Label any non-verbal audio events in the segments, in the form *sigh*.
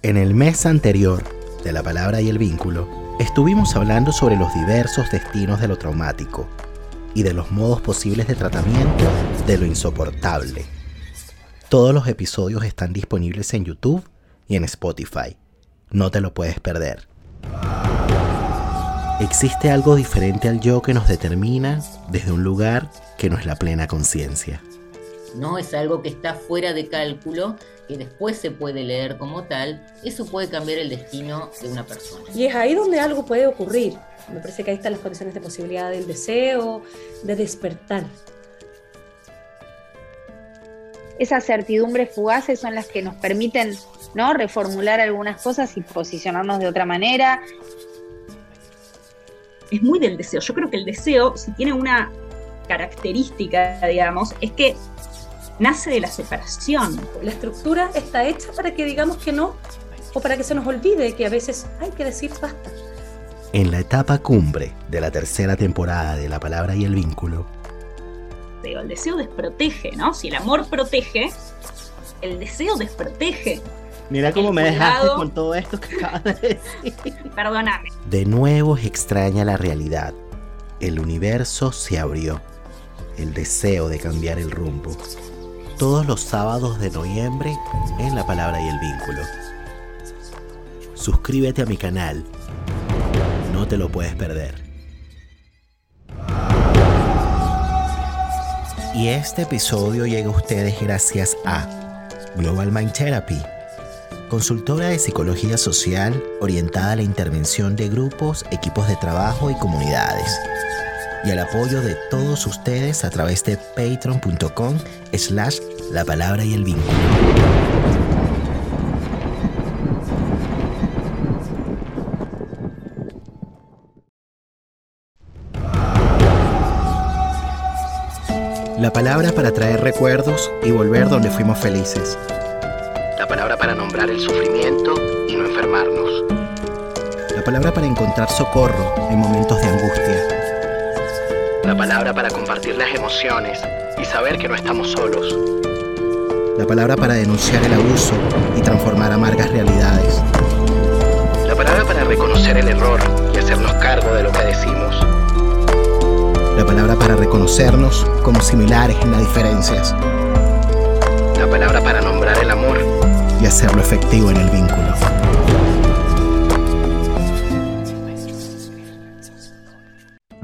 En el mes anterior de la palabra y el vínculo, estuvimos hablando sobre los diversos destinos de lo traumático y de los modos posibles de tratamiento de lo insoportable. Todos los episodios están disponibles en YouTube y en Spotify. No te lo puedes perder. Existe algo diferente al yo que nos determina desde un lugar que no es la plena conciencia. No es algo que está fuera de cálculo, que después se puede leer como tal. Eso puede cambiar el destino de una persona. Y es ahí donde algo puede ocurrir. Me parece que ahí están las condiciones de posibilidad del deseo, de despertar. Esas certidumbres fugaces son las que nos permiten ¿no? reformular algunas cosas y posicionarnos de otra manera. Es muy del deseo. Yo creo que el deseo, si tiene una característica, digamos, es que nace de la separación. La estructura está hecha para que digamos que no o para que se nos olvide que a veces hay que decir basta. En la etapa cumbre de la tercera temporada de La Palabra y el Vínculo. El deseo desprotege, ¿no? Si el amor protege, el deseo desprotege. Mira cómo me dejaste con todo esto que acabas de decir. *laughs* Perdóname. De nuevo es extraña la realidad. El universo se abrió. El deseo de cambiar el rumbo. Todos los sábados de noviembre en La Palabra y el Vínculo. Suscríbete a mi canal. No te lo puedes perder. Y este episodio llega a ustedes gracias a Global Mind Therapy, consultora de psicología social orientada a la intervención de grupos, equipos de trabajo y comunidades. Y al apoyo de todos ustedes a través de patreon.com slash la palabra y el vínculo. La palabra para traer recuerdos y volver donde fuimos felices. La palabra para nombrar el sufrimiento y no enfermarnos. La palabra para encontrar socorro en momentos de angustia. La palabra para compartir las emociones y saber que no estamos solos. La palabra para denunciar el abuso y transformar amargas realidades. La palabra para reconocer el error y hacernos cargo de lo que decimos la palabra para reconocernos como similares en las diferencias, la palabra para nombrar el amor y hacerlo efectivo en el vínculo.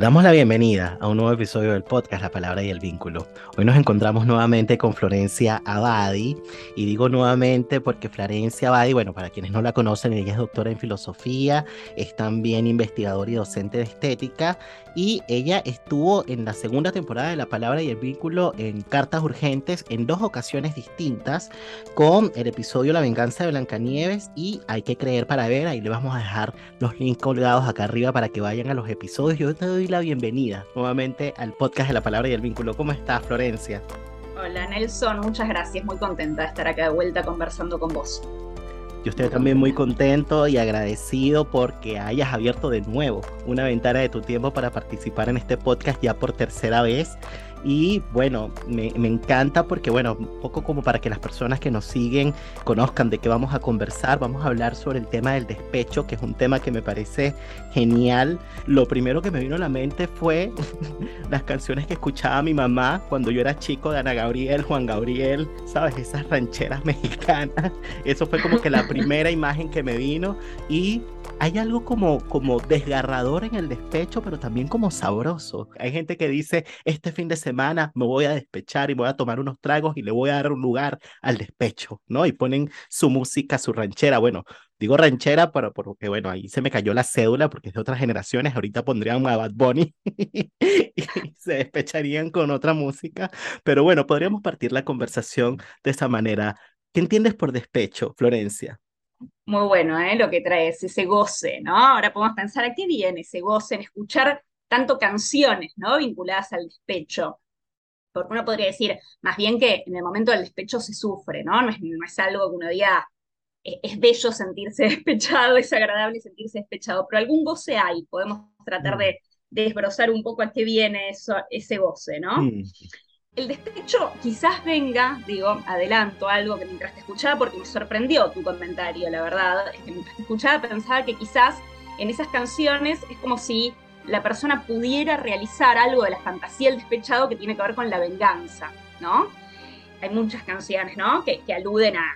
Damos la bienvenida a un nuevo episodio del podcast La Palabra y el Vínculo. Hoy nos encontramos nuevamente con Florencia Abadi y digo nuevamente porque Florencia Abadi, bueno, para quienes no la conocen, ella es doctora en filosofía, es también investigadora y docente de estética y ella estuvo en la segunda temporada de La Palabra y el Vínculo en Cartas Urgentes en dos ocasiones distintas con el episodio La Venganza de Blancanieves y Hay que creer para ver, ahí le vamos a dejar los links colgados acá arriba para que vayan a los episodios. Yo te doy la bienvenida nuevamente al podcast de la palabra y el vínculo. ¿Cómo estás, Florencia? Hola, Nelson. Muchas gracias. Muy contenta de estar acá de vuelta conversando con vos. Yo estoy también muy contento y agradecido porque hayas abierto de nuevo una ventana de tu tiempo para participar en este podcast ya por tercera vez. Y bueno, me, me, encanta porque, bueno, un poco como para que las personas que nos siguen conozcan de qué vamos a conversar, vamos a hablar sobre el tema del despecho, que es un tema que me parece genial. Lo primero que me vino a la mente fue *laughs* las canciones que escuchaba mi mamá cuando yo era chico de Ana Gabriel, Juan Gabriel, ¿sabes? Esas rancheras *laughs* mexicanas. Eso fue como que la primera imagen que me vino y hay algo como, como desgarrador en el despecho, pero también como sabroso. Hay gente que dice, este fin de semana me voy a despechar y voy a tomar unos tragos y le voy a dar un lugar al despecho, ¿no? Y ponen su música, su ranchera. Bueno, digo ranchera, pero porque, bueno, ahí se me cayó la cédula porque es de otras generaciones. Ahorita pondrían a Bad Bunny *laughs* y se despecharían con otra música. Pero bueno, podríamos partir la conversación de esa manera. ¿Qué entiendes por despecho, Florencia? Muy bueno, ¿eh? Lo que trae ese goce, ¿no? Ahora podemos pensar a qué viene ese goce en escuchar tanto canciones, ¿no? Vinculadas al despecho. Porque uno podría decir, más bien que en el momento del despecho se sufre, ¿no? No es, no es algo que uno diga, es, es bello sentirse *laughs* despechado, es agradable sentirse despechado, pero algún goce hay, podemos tratar de, de desbrozar un poco a qué viene eso, ese goce, ¿no? Mm. El despecho quizás venga, digo, adelanto algo que mientras te escuchaba, porque me sorprendió tu comentario, la verdad, es que mientras te escuchaba pensaba que quizás en esas canciones es como si la persona pudiera realizar algo de la fantasía del despechado que tiene que ver con la venganza, ¿no? Hay muchas canciones, ¿no? Que, aluden a,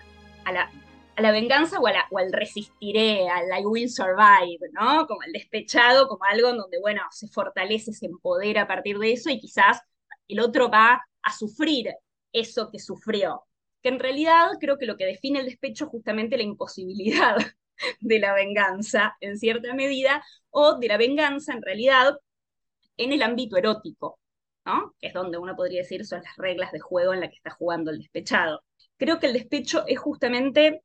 la, venganza o, o, al resistiré, al I will survive, ¿no? Como el despechado, como algo en donde, bueno, se fortalece, se empodera a partir de eso y quizás el otro va a sufrir eso que sufrió. Que en realidad creo que lo que define el despecho es justamente la imposibilidad *laughs* de la venganza, en cierta medida, o de la venganza, en realidad, en el ámbito erótico, ¿no? Que es donde uno podría decir son las reglas de juego en la que está jugando el despechado. Creo que el despecho es justamente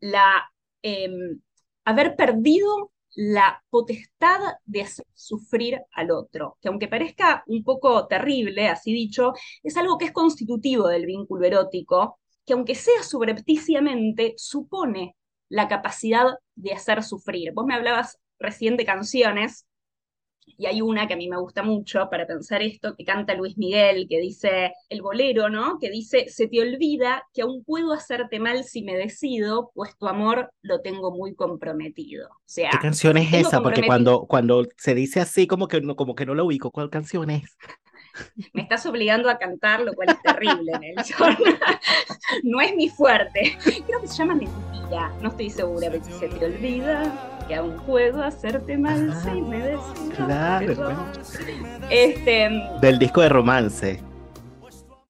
la em, haber perdido la potestad de hacer sufrir al otro, que aunque parezca un poco terrible, así dicho, es algo que es constitutivo del vínculo erótico, que aunque sea subrepticiamente, supone la capacidad de hacer sufrir. Vos me hablabas recién de canciones, y hay una que a mí me gusta mucho para pensar esto, que canta Luis Miguel, que dice, el bolero, ¿no? Que dice, se te olvida que aún puedo hacerte mal si me decido, pues tu amor lo tengo muy comprometido. O sea, ¿Qué canción es esa? Porque cuando, cuando se dice así, como que, no, como que no lo ubico, ¿cuál canción es? *laughs* Me estás obligando a cantar, lo cual es terrible, Nelson. *laughs* no es mi fuerte. Creo que se llama Mentira, no estoy segura, pero se te olvida que aún puedo hacerte mal si me decido. Claro, este, Del disco de romance.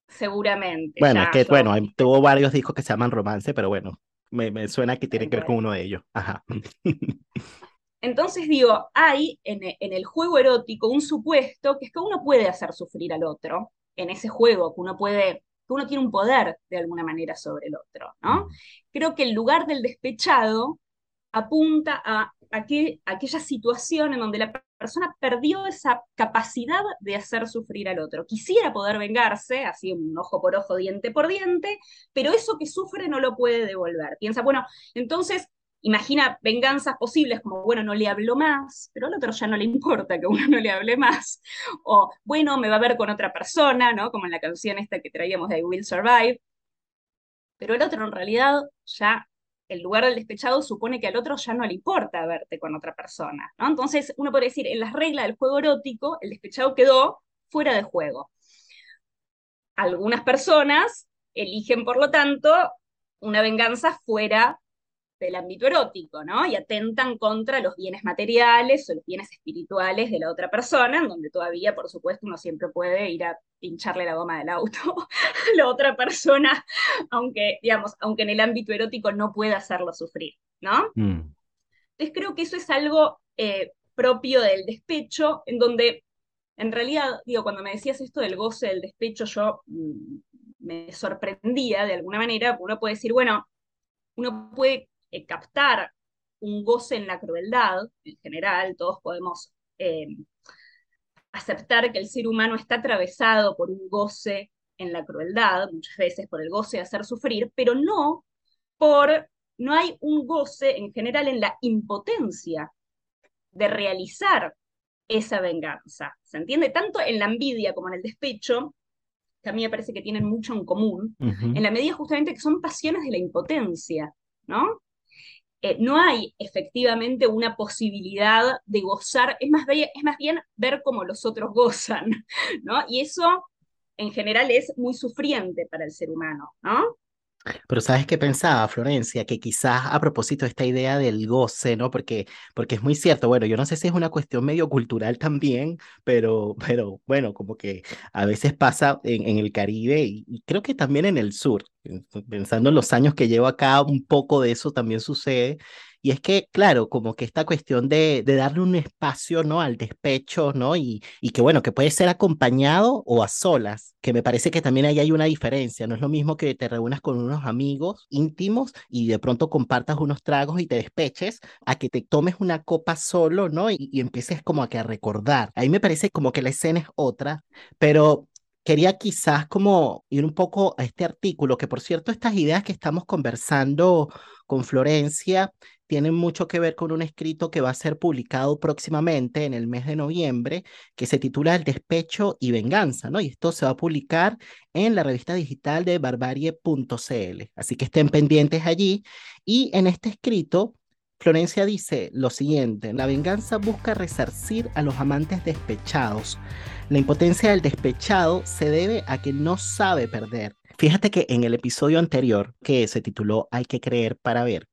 Seguramente. Bueno, es que bueno, tuvo varios discos que se llaman romance, pero bueno, me, suena que tiene que ver con uno de ellos. Ajá. *laughs* Entonces digo, hay en, en, el juego erótico un supuesto que es que uno puede hacer sufrir al otro en ese juego, que uno puede, que uno tiene un poder de alguna manera sobre el otro, ¿no? Mm. Creo que el lugar del despechado apunta a aquella situación en donde la persona perdió esa capacidad de hacer sufrir al otro. Quisiera poder vengarse, así un ojo por ojo, diente por diente, pero eso que sufre no lo puede devolver. Piensa, bueno, entonces imagina venganzas posibles como, bueno, no le hablo más, pero al otro ya no le importa que uno *laughs* no le hable más, o bueno, me va a ver con otra persona, ¿no? Como en la canción esta que traíamos de I Will Survive, pero el otro en realidad ya el lugar del despechado supone que al otro ya no le importa verte con otra persona, ¿no? Entonces, uno puede decir, en las reglas del juego erótico, el despechado quedó fuera de juego. Algunas personas eligen, por lo tanto, una venganza fuera del ámbito erótico, ¿no? Y atentan contra los bienes materiales o los bienes espirituales de la otra persona, en donde todavía, por supuesto, uno siempre puede ir a pincharle la goma del auto *laughs* a la otra persona, aunque, digamos, aunque en el ámbito erótico no pueda hacerlo sufrir, ¿no? Mm. Entonces creo que eso es algo eh, propio del despecho, en donde, en realidad, digo, cuando me decías esto del goce del despecho, yo mm, me sorprendía de alguna manera, uno puede decir, bueno, uno puede eh, captar un goce en la crueldad, en general, todos podemos eh, aceptar que el ser humano está atravesado por un goce en la crueldad, muchas veces por el goce de hacer sufrir, pero no por, no hay un goce en general en la impotencia de realizar esa venganza. ¿Se entiende? Tanto en la envidia como en el despecho, que a mí me parece que tienen mucho en común, en la medida justamente que son pasiones de la impotencia, ¿no? Eh, no hay efectivamente una posibilidad de gozar, más, es más bien ver cómo los otros gozan, *laughs* ¿no? Y eso en general es muy sufriente para el ser humano, ¿no? Pero ¿sabes qué pensaba, Florencia? Que quizás a propósito de esta idea del goce, ¿no? Porque, porque es muy cierto, bueno, yo no sé si es una cuestión medio cultural también, pero, pero bueno, como que a veces pasa en, en el Caribe y, y, creo que también en el sur, pensando en los años que llevo acá, un poco de eso también sucede, y es que, claro, como que esta cuestión de, de darle un espacio, ¿no? Al despecho, ¿no? Y, y que, bueno, que puede ser acompañado o a solas, que me parece que también ahí hay una diferencia. No es lo mismo que te reúnas con unos amigos íntimos y de pronto compartas unos tragos y te despeches, a que te tomes una copa solo, ¿no? Y, y empieces como a que a recordar. Ahí me parece como que la escena es otra, pero quería quizás como ir un poco a este artículo, que por cierto estas ideas que estamos conversando con Florencia tienen mucho que ver con un escrito que va a ser publicado próximamente en el mes de noviembre, que se titula El despecho y venganza, ¿no? Y esto se va a publicar en la revista digital de barbarie.cl. Así que estén pendientes allí. Y en este escrito, Florencia dice lo siguiente, la venganza busca resarcir a los amantes despechados. La impotencia del despechado se debe a que no sabe perder. Fíjate que en el episodio anterior, que se tituló Hay que creer para ver,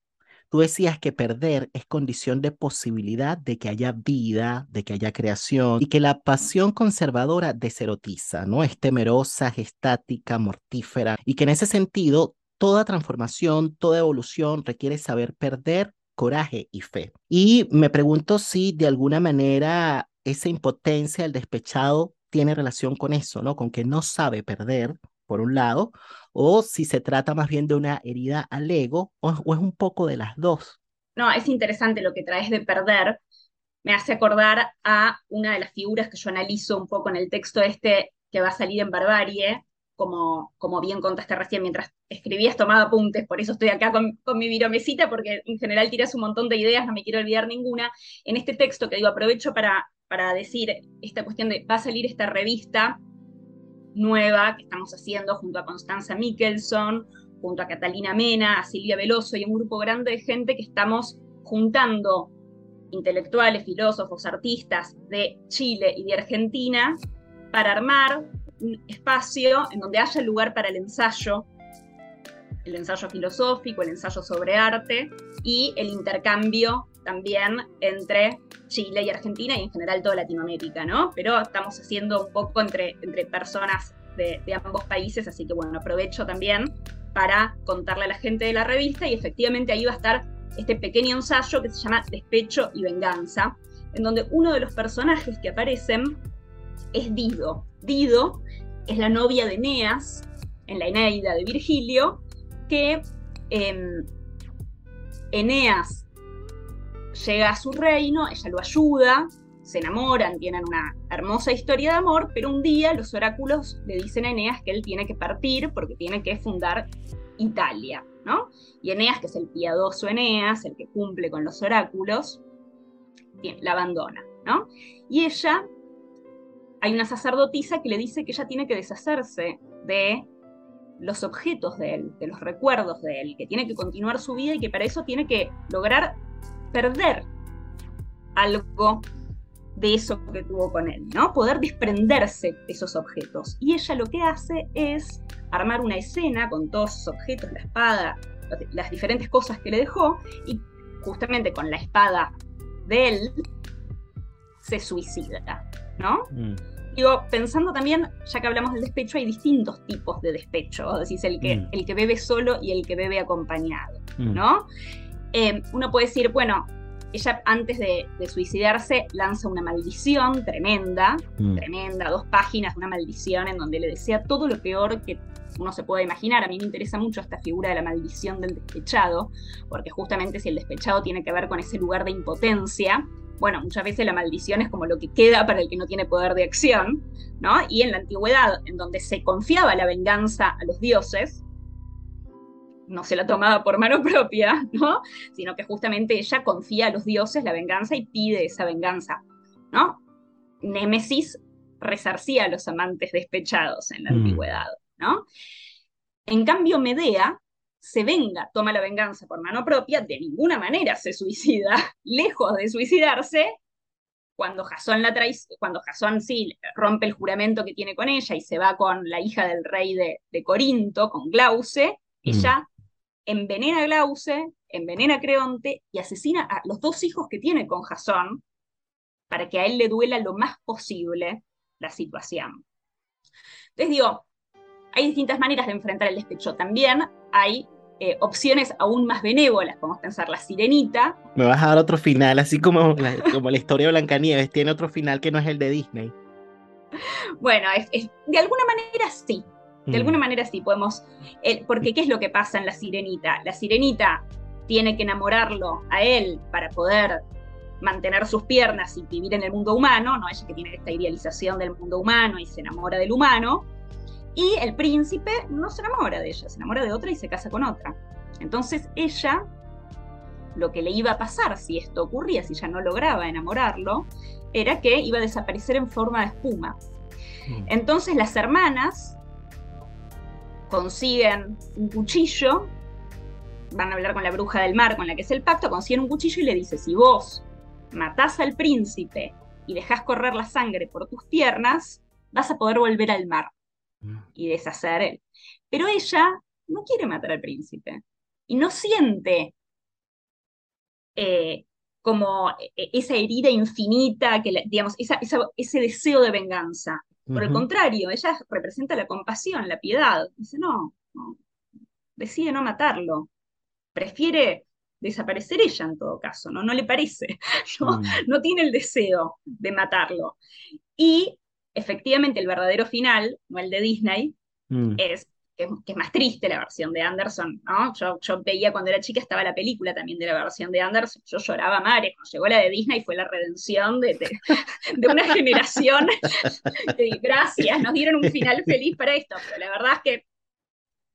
Tú decías que perder es condición de posibilidad de que haya vida, de que haya creación y que la pasión conservadora deserotiza, ¿no? Es temerosa, estática, mortífera y que en ese sentido toda transformación, toda evolución requiere saber perder coraje y fe. Y me pregunto si de alguna manera esa impotencia del despechado tiene relación con eso, ¿no? Con que no sabe perder, por un lado, o si se trata más bien de una herida al ego, o, es un poco de las dos. No, es interesante lo que traes de perder. Me hace acordar a una de las figuras que yo analizo un poco en el texto este que va a salir en Barbarie, como, como bien contaste recién mientras escribías, tomaba apuntes, por eso estoy acá con, con mi viromesita, porque en general tiras un montón de ideas, no me quiero olvidar ninguna. En este texto que digo, aprovecho para, para decir esta cuestión de, va a salir esta revista nueva que estamos haciendo junto a Constanza Mikkelson, junto a Catalina Mena, a Silvia Veloso y un grupo grande de gente que estamos juntando intelectuales, filósofos, artistas de Chile y de Argentina para armar un espacio en donde haya lugar para el ensayo, el ensayo filosófico, el ensayo sobre arte y el intercambio también entre Chile y Argentina y en general toda Latinoamérica, ¿no? Pero estamos haciendo un poco entre, entre personas de, ambos países, así que bueno, aprovecho también para contarle a la gente de la revista y efectivamente ahí va a estar este pequeño ensayo que se llama Despecho y Venganza, en donde uno de los personajes que aparecen es Dido. Dido es la novia de Eneas en la Eneida de Virgilio, que eh, Eneas llega a su reino, ella lo ayuda, se enamoran, tienen una hermosa historia de amor, pero un día los oráculos le dicen a Eneas que él tiene que partir porque tiene que fundar Italia, ¿no? Y Eneas, que es el piadoso Eneas, el que cumple con los oráculos, la abandona, ¿no? Y ella, hay una sacerdotisa que le dice que ella tiene que deshacerse de los objetos de él, de los recuerdos de él, que tiene que continuar su vida y que para eso tiene que lograr perder algo de eso que tuvo con él, ¿no? Poder desprenderse de esos objetos. Y ella lo que hace es armar una escena con todos esos objetos, la espada, las diferentes cosas que le dejó, y justamente con la espada de él se suicida, ¿no? Mm. Digo, pensando también, ya que hablamos del despecho, hay distintos tipos de despecho, es decir, el que, mm. el que bebe solo y el que bebe acompañado, mm. ¿no? Eh, uno puede decir, bueno, ella antes de, suicidarse lanza una maldición tremenda, mm. tremenda, dos páginas de una maldición en donde le desea todo lo peor que uno se pueda imaginar. A mí me interesa mucho esta figura de la maldición del despechado, porque justamente si el despechado tiene que ver con ese lugar de impotencia, bueno, muchas veces la maldición es como lo que queda para el que no tiene poder de acción, ¿no? Y en la antigüedad, en donde se confiaba la venganza a los dioses, no se la tomaba por mano *laughs* propia, ¿no? Sino que justamente ella confía a los dioses la venganza y pide esa venganza, ¿no? Némesis resarcía a los amantes despechados en la mm. antigüedad, ¿no? En cambio, Medea se venga, toma la venganza por mano propia, de ninguna manera se suicida, *laughs* lejos de suicidarse, cuando Jasón la cuando Jasón sí rompe el juramento que tiene con ella y se va con la hija del rey de, Corinto, con Glauce, mm. ella envenena a Glauce, envenena a Creonte y asesina a los dos hijos que tiene con Jasón para que a él le duela lo más posible la situación. Entonces digo, hay distintas maneras de enfrentar el despecho. También hay eh, opciones aún más benévolas, podemos pensar la sirenita. Me vas a dar otro final, así como la, como la historia de Blancanieves, tiene otro final que no es el de Disney. Bueno, de alguna manera sí, de alguna mm. manera sí podemos, porque ¿qué es lo que pasa en la sirenita? La sirenita tiene que enamorarlo a él para poder mantener sus piernas y vivir en el mundo humano, ¿no? Ella que tiene esta idealización del mundo humano y se enamora del humano, Y el príncipe no se enamora de ella, se enamora de otra y se casa con otra. Entonces ella, lo que le iba a pasar si esto ocurría, si ella no lograba enamorarlo, era que iba a desaparecer en forma de espuma. Mm. Entonces las hermanas consiguen un cuchillo, van a hablar con la bruja del mar, con la que es el pacto, consiguen un cuchillo y le dice, si vos matás al príncipe y dejás correr la sangre por tus piernas, vas a poder volver al mar y deshacer él. Pero ella no quiere matar al príncipe y no siente eh, como eh, esa herida infinita, que, digamos, ese deseo de venganza. Por el contrario, ella representa la compasión, la piedad. Dice, no, decide no matarlo. Prefiere desaparecer ella en todo caso, ¿no? No le parece, *laughs* no, mm. no tiene el deseo de matarlo. Y efectivamente el verdadero final, no el de Disney, mm. es que, es más triste la versión de Anderson, ¿no? Yo, veía cuando era chica, estaba la película también de la versión de Anderson, yo lloraba a mares, cuando llegó la de Disney fue la redención de, de, *laughs* una generación, gracias, nos dieron un final feliz para esto, pero la verdad es que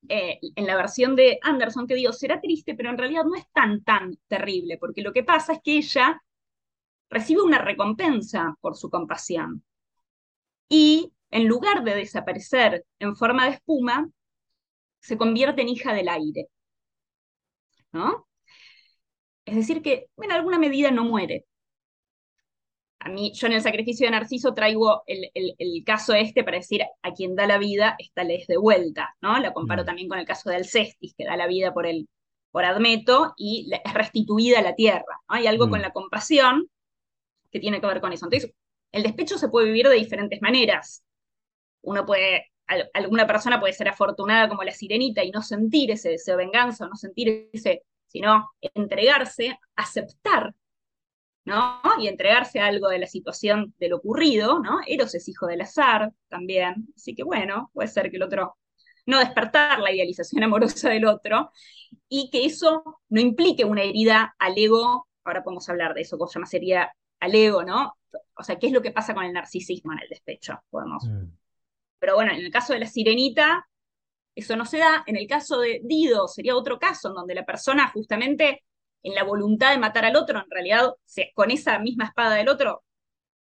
eh, en la versión de Anderson, que digo, será triste, pero en realidad no es tan, tan terrible, porque lo que pasa es que ella recibe una recompensa por su compasión. Y en lugar de desaparecer en forma de espuma, se convierte en hija del aire. ¿No? Es decir, que en alguna medida no muere. A mí, yo en el sacrificio de Narciso traigo el, caso este para decir a quien da la vida, esta le es de vuelta, ¿no? La comparo mm. también con el caso de Alcestis, que da la vida por, el, por Admeto y es restituida a la tierra. Hay algo con mm. la compasión que tiene que ver con eso. Entonces, el despecho se puede vivir de diferentes maneras. Uno puede alguna persona puede ser afortunada como la sirenita y no sentir ese deseo de venganza, o no sentir ese, sino entregarse, aceptar, ¿no? Y entregarse a algo de la situación de lo ocurrido, ¿no? Eros es hijo del azar también, así que bueno, puede ser que el otro, no despertar la idealización amorosa del otro, y que eso no implique una herida al ego, ahora podemos hablar de eso, cosa más sería al ego, ¿no? O sea, ¿qué es lo que pasa con el narcisismo en el despecho? Podemos mm. Pero bueno, en el caso de la sirenita, eso no se da. En el caso de Dido, sería otro caso en donde la persona justamente en la voluntad de matar al otro, en realidad con esa misma espada del otro,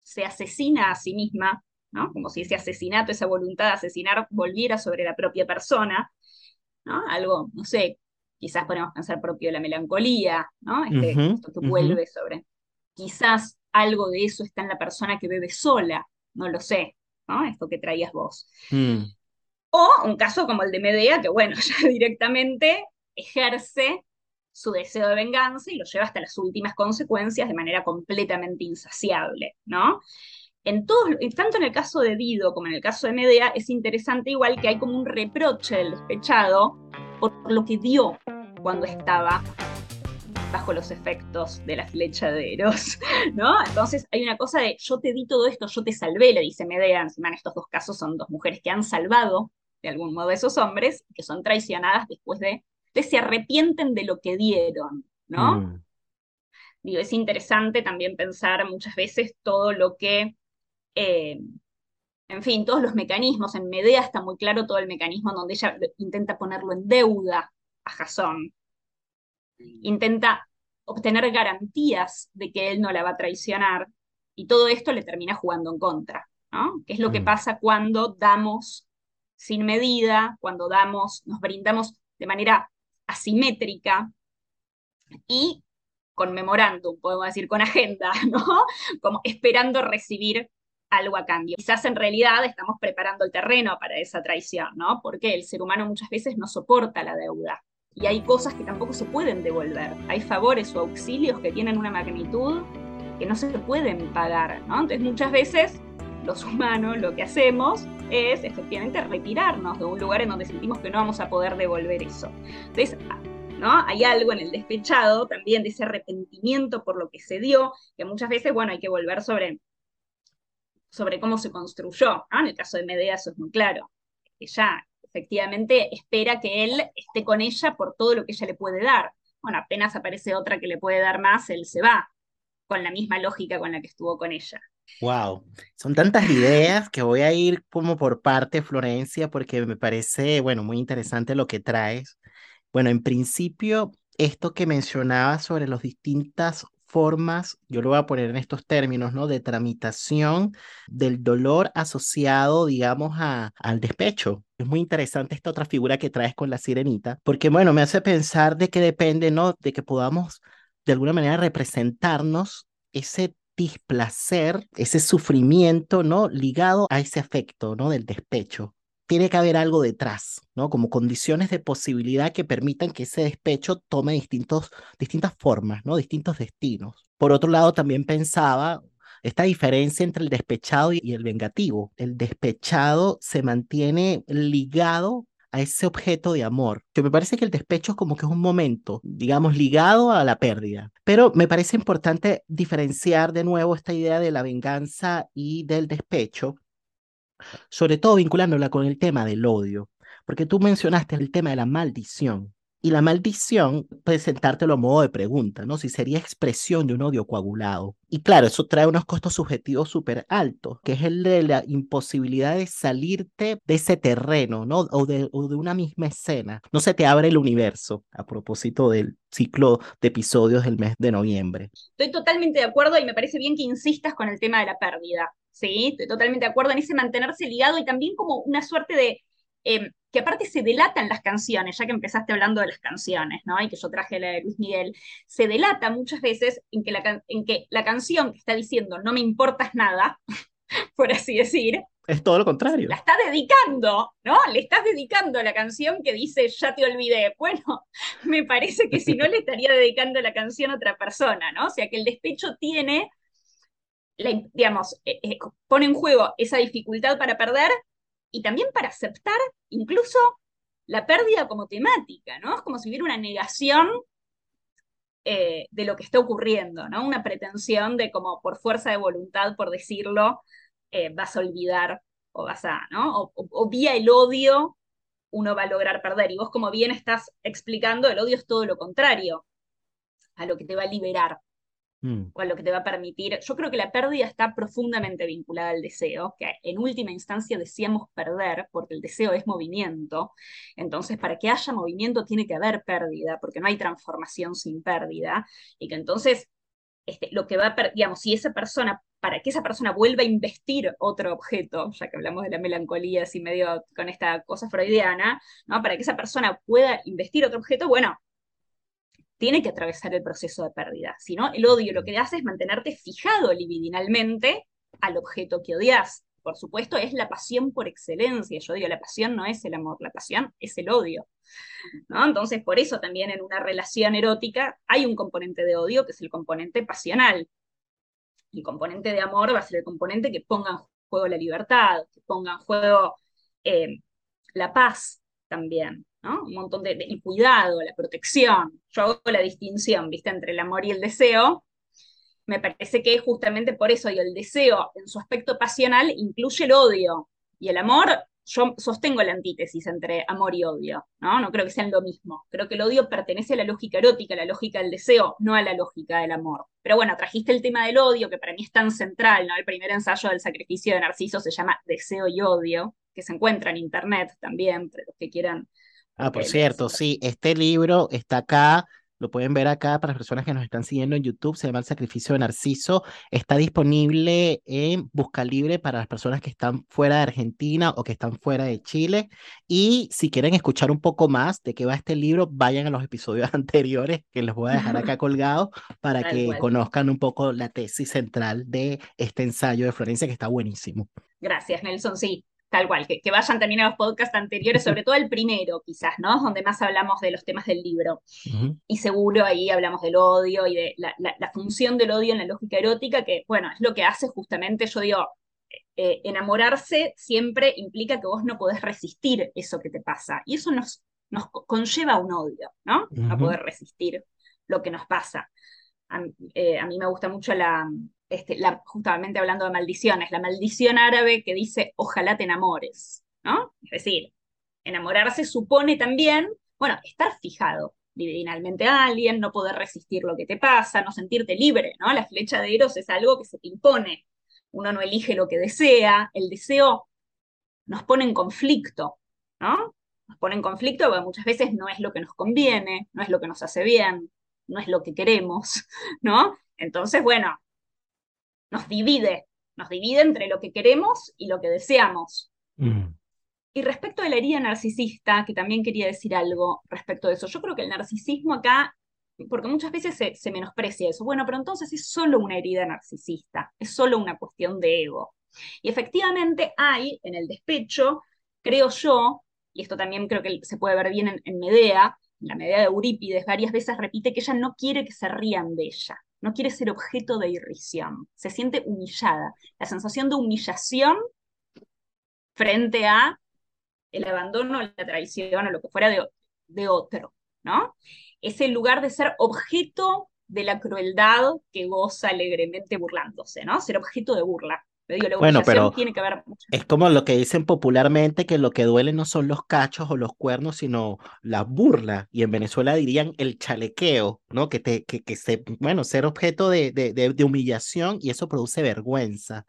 se asesina a sí misma, ¿no? Como si ese asesinato, esa voluntad de asesinar volviera sobre la propia persona, ¿no? Algo, no sé, quizás podemos pensar propio de la melancolía, ¿no? Este, esto que vuelve sobre. Quizás algo de eso está en la persona que bebe sola, no lo sé. Esto que traías vos. Mm. O un caso como el de Medea, que bueno, *laughs* ya directamente ejerce su deseo de venganza y lo lleva hasta las últimas consecuencias de manera completamente insaciable, ¿no? En todos, tanto en el caso de Dido como en el caso de Medea, es interesante igual que hay como un reproche del despechado por lo que dio cuando estaba bajo los efectos de la flecha de Eros, *laughs* ¿no? Entonces hay una cosa de yo te di todo esto, yo te salvé, le dice Medea, encima en estos dos casos son dos mujeres que han salvado de algún modo a esos hombres, que son traicionadas después de, de se arrepienten de lo que dieron, ¿no? Mm. Digo, es interesante también pensar muchas veces todo lo que, eh, en fin, todos los mecanismos, en Medea está muy claro todo el mecanismo donde ella intenta ponerlo en deuda a Jasón, intenta obtener garantías de que él no la va a traicionar y todo esto le termina jugando en contra, ¿no? Que es lo que mm. pasa cuando damos sin medida, cuando damos, nos brindamos de manera asimétrica y conmemorando, podemos decir, con agenda, *laughs* ¿no? Como esperando recibir algo a cambio. Quizás en realidad estamos preparando el terreno para esa traición, ¿no? Porque el ser humano muchas veces no soporta la deuda y hay cosas que tampoco se pueden devolver. Hay favores o auxilios que tienen una magnitud que no se pueden pagar. Entonces muchas veces los humanos lo que hacemos es efectivamente retirarnos de un lugar en donde sentimos que no vamos a poder devolver eso. Entonces, ¿no? Hay algo en el despechado también de ese arrepentimiento por lo que se dio, que muchas veces, bueno, hay que volver sobre, sobre cómo se construyó, En el caso de Medea eso es muy claro, ya efectivamente espera que él esté con ella por todo lo que ella le puede dar. Bueno, apenas aparece otra que le puede dar más, él se va, con la misma lógica con la que estuvo con ella. Wow, son tantas ideas que voy a ir como por parte, Florencia, porque me parece, bueno, muy interesante lo que traes. Bueno, en principio, esto que mencionabas sobre las distintas formas, yo lo voy a poner en estos términos, ¿no? De tramitación del dolor asociado, digamos, a, al despecho. Es muy interesante esta otra figura que traes con la sirenita, porque, bueno, me hace pensar de que depende, ¿no? De que podamos, de alguna manera, representarnos ese displacer, ese sufrimiento, ¿no? Ligado a ese afecto, ¿no? Del despecho. Tiene que haber algo detrás, ¿no? Como condiciones de posibilidad que permitan que ese despecho tome distintos, distintas formas, ¿no? Distintos destinos. Por otro lado, también pensaba esta diferencia entre el despechado y el vengativo. El despechado se mantiene ligado a ese objeto de amor, que me parece que el despecho es como que es un momento, digamos, ligado a la pérdida. Pero me parece importante diferenciar de nuevo esta idea de la venganza y del despecho, sobre todo vinculándola con el tema del odio, porque tú mencionaste el tema de la maldición. Y la maldición, presentártelo a modo de pregunta, ¿no? Si sería expresión de un odio coagulado. Y claro, eso trae unos costos subjetivos súper altos, que es el de la imposibilidad de salirte de ese terreno, ¿no? O de, o de una misma escena. No se te abre el universo, a propósito del ciclo de episodios del mes de noviembre. Estoy totalmente de acuerdo y me parece bien que insistas con el tema de la pérdida. Sí, estoy totalmente de acuerdo en ese mantenerse ligado y también como una suerte de Em, que aparte se delatan las canciones, ya que empezaste hablando de las canciones, ¿no? Y que yo traje la de Luis Miguel, se delata muchas veces en que la, en que la canción que está diciendo no me importas nada, *laughs* por así decir, es todo lo contrario. La está dedicando, ¿no? Le estás dedicando la canción que dice ya te olvidé. Bueno, *laughs* me parece que si no le estaría dedicando la canción a otra persona, ¿no? O sea que el despecho tiene, digamos, eh, eh, pone en juego esa dificultad para perder y también para aceptar incluso la pérdida como temática, ¿no? Es como si hubiera una negación eh, de lo que está ocurriendo, ¿no? Una pretensión de como por fuerza de voluntad, por decirlo, vas a olvidar o vas a, ¿no? O, vía el odio uno va a lograr perder. Y vos como bien estás explicando, el odio es todo lo contrario a lo que te va a liberar. Mm. o a lo que te va a permitir. Yo creo que la pérdida está profundamente vinculada al deseo, que en última instancia deseamos perder, porque el deseo es movimiento. Entonces, para que haya movimiento tiene que haber pérdida, porque no hay transformación sin pérdida. Y que entonces, este, lo que va a, digamos, si esa persona, para que esa persona vuelva a investir otro objeto, ya que hablamos de la melancolía así medio con esta cosa freudiana, ¿no? Para que esa persona pueda investir otro objeto, bueno, tiene que atravesar el proceso de pérdida. Si no, el odio lo que hace es mantenerte fijado libidinalmente al objeto que odias. Por supuesto, es la pasión por excelencia. Yo digo, la pasión no es el amor, la pasión es el odio. ¿no? Entonces, por eso también en una relación erótica hay un componente de odio que es el componente pasional. El componente de amor va a ser el componente que ponga en juego la libertad, que ponga en juego eh, la paz también. Un montón de, cuidado, la protección. Yo hago la distinción, ¿viste? Entre el amor y el deseo. Me parece que justamente por eso, y el deseo en su aspecto pasional incluye el odio. Y el amor, yo sostengo la antítesis entre amor y odio, ¿no? No creo que sean lo mismo. Creo que el odio pertenece a la lógica erótica, a la lógica del deseo, no a la lógica del amor. Pero bueno, trajiste el tema del odio, que para mí es tan central, ¿no? El primer ensayo del sacrificio de Narciso se llama Deseo y Odio, que se encuentra en internet también, entre los que quieran Ah, por cierto, sí, este libro está acá, lo pueden ver acá para las personas que nos están siguiendo en YouTube, se llama El Sacrificio de Narciso, está disponible en Busca Libre para las personas que están fuera de Argentina o que están fuera de Chile. Y si quieren escuchar un poco más de qué va este libro, vayan a los episodios *laughs* anteriores que los voy a dejar acá *laughs* colgados para que conozcan un poco la tesis central de este ensayo de Florencia que está buenísimo. Gracias, Nelson. Sí, Tal cual, que, vayan también a los podcasts anteriores, sobre todo el primero, quizás, ¿no? Donde más hablamos de los temas del libro. Y seguro ahí hablamos del odio y de la, función del odio en la lógica erótica, que, bueno, es lo que hace justamente, yo digo, eh, enamorarse siempre implica que vos no podés resistir eso que te pasa. Y eso nos, nos conlleva un odio, ¿no? No poder resistir lo que nos pasa. a eh, mí me gusta mucho la, este, justamente hablando de maldiciones, la maldición árabe que dice ojalá te enamores, ¿no? Es decir, enamorarse supone también, bueno, estar fijado libidinalmente a alguien, no poder resistir lo que te pasa, no sentirte libre, ¿no? La flecha de Eros es algo que se te impone, uno no elige lo que desea, el deseo nos pone en conflicto, ¿no? Nos pone en conflicto porque muchas veces no es lo que nos conviene, no es lo que nos hace bien, no es lo que queremos, *laughs* ¿no? Entonces, bueno, nos divide, nos divide entre lo que queremos y lo que deseamos. Mm. Y respecto de la herida narcisista, que también quería decir algo respecto de eso, yo creo que el narcisismo acá, porque muchas veces se, se menosprecia eso, bueno, pero entonces es solo una herida narcisista, es solo una cuestión de ego. Y efectivamente hay en el despecho, creo yo, y esto también creo que se puede ver bien en, en Medea, la Medea de Eurípides, varias veces repite que ella no quiere que se rían de ella, no quiere ser objeto de irrisión, se siente humillada, la sensación de humillación frente a el abandono, la traición o lo que fuera de, de otro, ¿no? Es el lugar de ser objeto de la crueldad que goza alegremente burlándose, ¿no? Ser objeto de burla. Pero digo, la Bueno, pero tiene que ver mucho. Es como lo que dicen popularmente que lo que duele no son los cachos o los cuernos, sino la burla. Y en Venezuela dirían el chalequeo, ¿no? Que te, que, que se, bueno, ser objeto de, de, de, de humillación y eso produce vergüenza.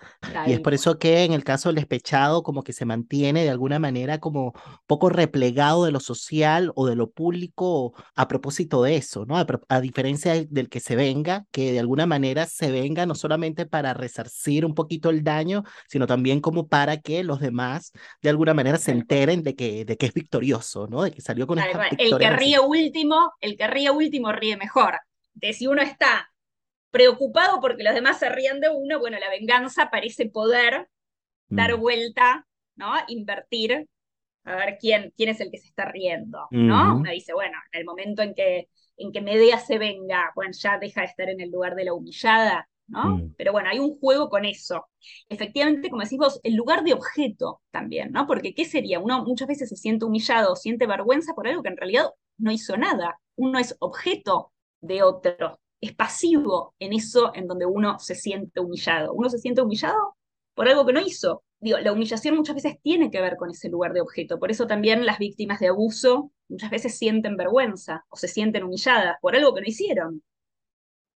Y es por eso que en el caso del despechado, como que se mantiene de alguna manera como poco replegado de lo social o de lo público a propósito de eso, ¿no? A, a diferencia del que se venga, que de alguna manera se venga no solamente para resarcir un poquito el daño, sino también como para que los demás de alguna manera se enteren de que, de que es victorioso, ¿no? De que salió con esta. El que ríe último, el que ríe último ríe mejor. De si uno está preocupado porque los demás se rían de uno, bueno, la venganza parece poder dar Mm. vuelta, ¿no? Invertir, a ver quién, quién es el que se está riendo, ¿no? Uno dice, bueno, en el momento en que, en que Medea se venga, bueno, ya deja de estar en el lugar de la humillada, ¿no? Mm. Pero bueno, hay un juego con eso. Efectivamente, como decís vos, el lugar de objeto también, ¿no? Porque ¿qué sería? Uno muchas veces se siente humillado, siente vergüenza por algo que en realidad no hizo nada. Uno es objeto de otro, es pasivo en eso en donde uno se siente humillado. Uno se siente humillado por algo que no hizo. Digo, la humillación muchas veces tiene que ver con ese lugar de objeto. Por eso también las víctimas de abuso muchas veces sienten vergüenza o se sienten humilladas por algo que no hicieron,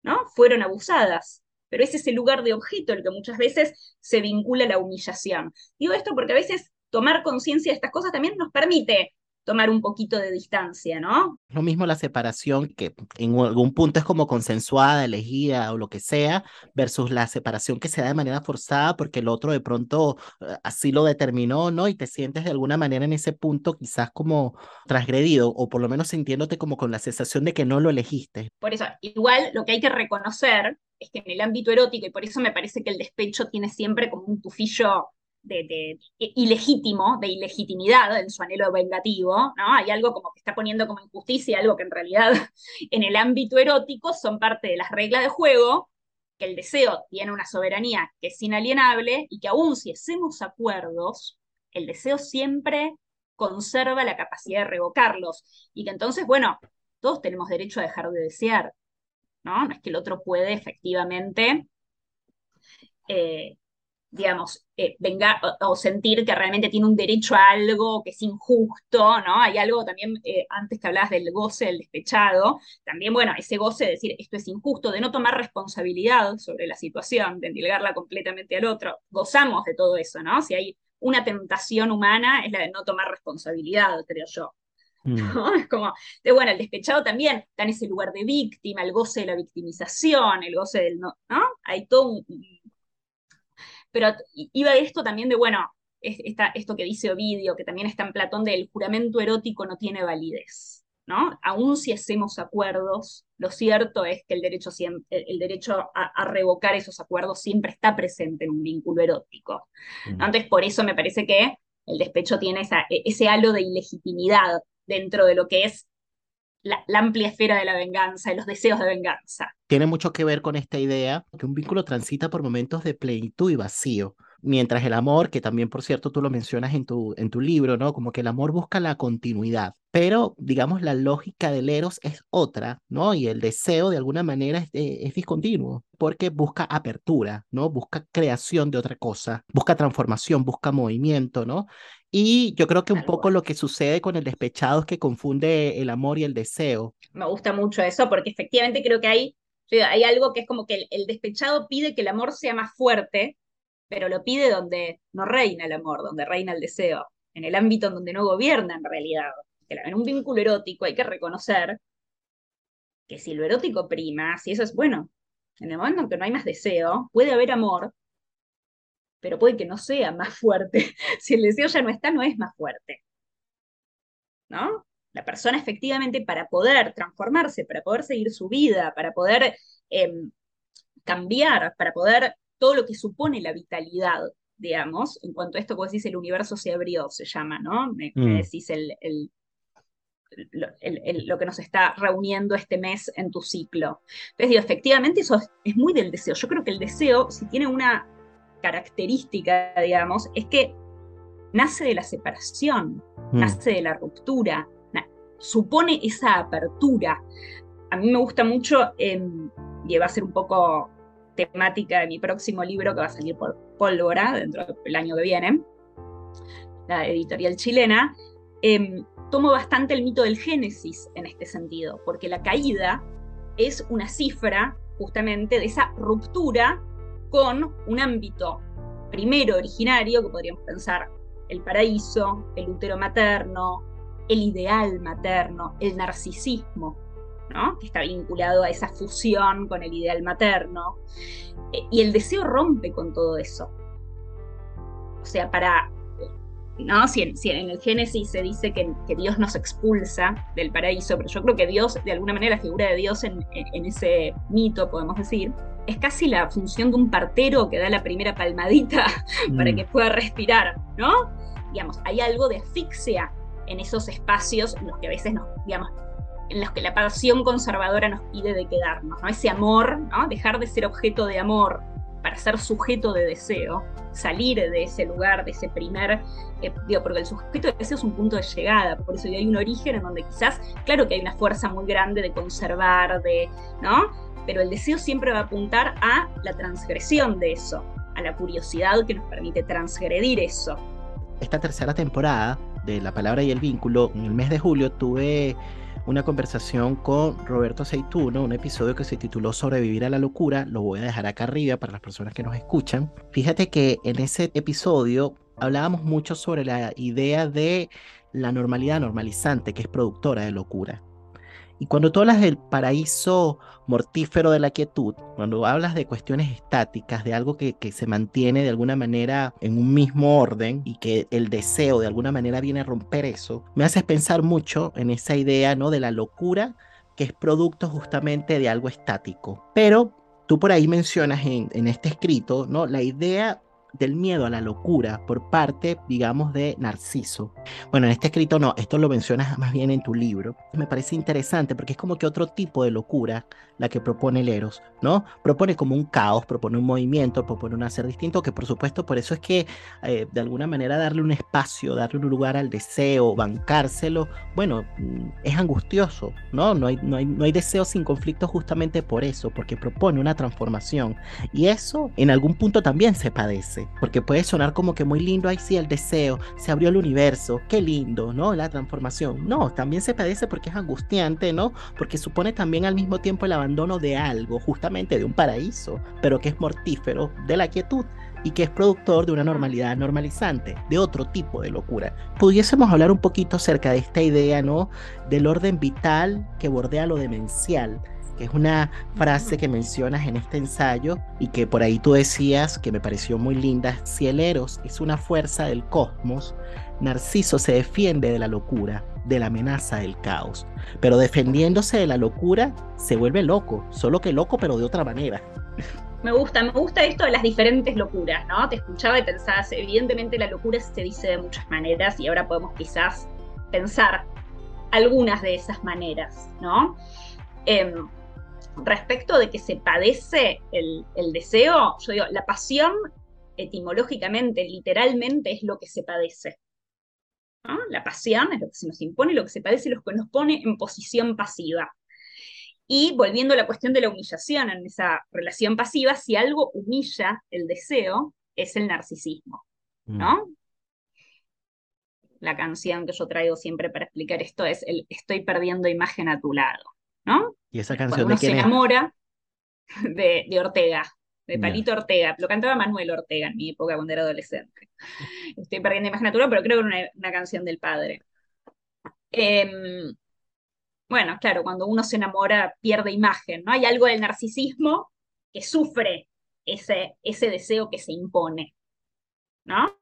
¿no? Fueron abusadas. Pero es ese lugar de objeto el que muchas veces se vincula a la humillación. Digo esto porque a veces tomar conciencia de estas cosas también nos permite tomar un poquito de distancia, ¿no? Lo mismo la separación que en algún punto es como consensuada, elegida o lo que sea, versus la separación que se da de manera forzada porque el otro de pronto eh, así lo determinó, ¿no? Y te sientes de alguna manera en ese punto quizás como transgredido o por lo menos sintiéndote como con la sensación de que no lo elegiste. Por eso, igual lo que hay que reconocer es que en el ámbito erótico, y por eso me parece que el despecho tiene siempre como un tufillo de, ilegítimo, de ilegitimidad en su anhelo vengativo, ¿no? Hay algo como que está poniendo como injusticia, algo que en realidad *laughs* en el ámbito erótico son parte de las reglas de juego, que el deseo tiene una soberanía que es inalienable y que aún si hacemos acuerdos, el deseo siempre conserva la capacidad de revocarlos y que entonces, bueno, todos tenemos derecho a dejar de desear, ¿no? No es que el otro puede efectivamente, eh, digamos, eh, vengar o, o sentir que realmente tiene un derecho a algo que es injusto, ¿no? Hay algo también, eh, antes que hablabas del goce del despechado, también, bueno, ese goce de decir esto es injusto, de no tomar responsabilidad sobre la situación, de endilgarla completamente al otro, gozamos de todo eso, ¿no? Si hay una tentación humana es la de no tomar responsabilidad, creo yo. Mm. *laughs* ¿no? Es como, de, bueno, el despechado también está en ese lugar de víctima, el goce de la victimización, el goce del no, ¿no? Hay todo un... Pero iba de esto también de, bueno, esta, esto que dice Ovidio, que también está en Platón, del juramento erótico no tiene validez, ¿no? Aún si hacemos acuerdos, lo cierto es que el derecho, siempre, el derecho a, a revocar esos acuerdos siempre está presente en un vínculo erótico. Mm. Entonces, por eso me parece que el despecho tiene esa, ese halo de ilegitimidad dentro de lo que es la, amplia esfera de la venganza y los deseos de venganza. Tiene mucho que ver con esta idea que un vínculo transita por momentos de plenitud y vacío, mientras el amor, que también por cierto tú lo mencionas en tu, en tu libro, ¿no? Como que el amor busca la continuidad, pero digamos la lógica del eros es otra, ¿no? Y el deseo de alguna manera es, es discontinuo, porque busca apertura, ¿no? Busca creación de otra cosa, busca transformación, busca movimiento, ¿no? Y yo creo que un poco lo que sucede con el despechado es que confunde el amor y el deseo. Me gusta mucho eso porque efectivamente creo que hay, hay algo que es como que el, el despechado pide que el amor sea más fuerte pero lo pide donde no reina el amor, donde reina el deseo, en el ámbito en donde no gobierna en realidad. En un vínculo erótico hay que reconocer que si lo erótico prima, si eso es bueno, en el momento en que no hay más deseo, puede haber amor, pero puede que no sea más fuerte. *laughs* si el deseo ya no está, no es más fuerte. ¿No? La persona efectivamente para poder transformarse, para poder seguir su vida, para poder em, cambiar, para poder todo lo que supone la vitalidad, digamos, en cuanto a esto que vos decís, el universo se abrió, se llama, ¿no? Me, mm. decís el, lo, que nos está reuniendo este mes en tu ciclo. Entonces digo, efectivamente eso es, muy del deseo. Yo creo que el deseo, si tiene una característica, digamos, es que nace de la separación, mm. nace de la ruptura, supone esa apertura. A mí me gusta mucho, em, y va a ser un poco temática de mi próximo libro que va a salir por Pólvora dentro del año que viene, la editorial chilena, em, tomo bastante el mito del Génesis en este sentido, porque la caída es una cifra justamente de esa ruptura con un ámbito primero originario, que podríamos pensar el paraíso, el útero materno, el ideal materno, el narcisismo, que está vinculado a esa fusión con el ideal materno. Eh, y el deseo rompe con todo eso. O sea, para... ¿no? Si, en, el Génesis se dice que, Dios nos expulsa del paraíso, pero yo creo que Dios, de alguna manera, la figura de Dios en, ese mito, podemos decir, es casi la función de un partero que da la primera palmadita *laughs* para mm. que pueda respirar, ¿no? Digamos, hay algo de asfixia en esos espacios en los que a veces nos, digamos, en los que la pasión conservadora nos pide de quedarnos, ¿no? Ese amor, ¿no? Dejar de ser objeto de amor para ser sujeto de deseo, salir de ese lugar, de ese primer, eh, digo, porque el sujeto de deseo es un punto de llegada, por eso hay un origen en donde quizás, claro que hay una fuerza muy grande de conservar, de, ¿no? Pero el deseo siempre va a apuntar a la transgresión de eso, a la curiosidad que nos permite transgredir eso. Esta tercera temporada de La Palabra y el Vínculo, en el mes de julio tuve una conversación con Roberto Aceituno, un episodio que se tituló Sobrevivir a la locura, lo voy a dejar acá arriba para las personas que nos escuchan. Fíjate que en ese episodio hablábamos mucho sobre la idea de la normalidad normalizante, que es productora de locura. Y cuando tú hablas del paraíso mortífero de la quietud, cuando hablas de cuestiones estáticas, de algo que, se mantiene de alguna manera en un mismo orden y que el deseo de alguna manera viene a romper eso, me haces pensar mucho en esa idea ¿no? de la locura que es producto justamente de algo estático. Pero tú por ahí mencionas en, en este escrito ¿no? la idea del miedo a la locura por parte, digamos, de Narciso. Bueno, en este escrito no, esto lo mencionas más bien en tu libro. Me parece interesante porque es como que otro tipo de locura la que propone el ¿no? Propone como un caos, propone un movimiento, propone un hacer distinto, que por supuesto por eso es que eh, de alguna manera darle un espacio, darle un lugar al deseo, bancárselo, bueno, mm, es angustioso, ¿no? No hay, no hay, no hay deseo sin conflicto justamente por eso, porque propone una transformación. Y eso en algún punto también se padece, porque puede sonar como que muy lindo, ahí sí, el deseo, se abrió el universo, qué lindo, ¿no? La transformación. No, también se padece porque es angustiante, ¿no? Porque supone también al mismo tiempo el abandono de algo, justamente de un paraíso, pero que es mortífero de la quietud y que es productor de una normalidad normalizante, de otro tipo de locura. Pudiésemos hablar un poquito acerca de esta idea, ¿no? Del orden vital que bordea lo demencial, que es una frase que mencionas en este ensayo y que por ahí tú decías que me pareció muy linda, si el Eros es una fuerza del cosmos, Narciso se defiende de la locura, de la amenaza del caos. Pero defendiéndose de la locura, se vuelve loco, solo que loco, pero de otra manera. Me gusta, me gusta esto de las diferentes locuras, ¿no? Te escuchaba y pensabas, evidentemente la locura se dice de muchas maneras y ahora podemos quizás pensar algunas de esas maneras, ¿no? Em, respecto de que se padece el, el deseo, yo digo, la pasión etimológicamente, literalmente, es lo que se padece. La pasión es lo que se nos impone, lo que se padece, lo que nos pone en posición pasiva. Y volviendo a la cuestión de la humillación en esa relación pasiva, si algo humilla el deseo, es el narcisismo, ¿no? Mm. La canción que yo traigo siempre para explicar esto es el Estoy perdiendo imagen a tu lado, ¿no? ¿Y esa canción de quién se enamora de, de Ortega, de Palito Ortega. Lo cantaba Manuel Ortega en mi época cuando era adolescente. Estoy perdiendo imagen natural, pero creo que era una, canción del padre. Em, bueno, claro, cuando uno se enamora pierde imagen, ¿no? Hay algo del narcisismo que sufre ese, ese deseo que se impone, ¿no?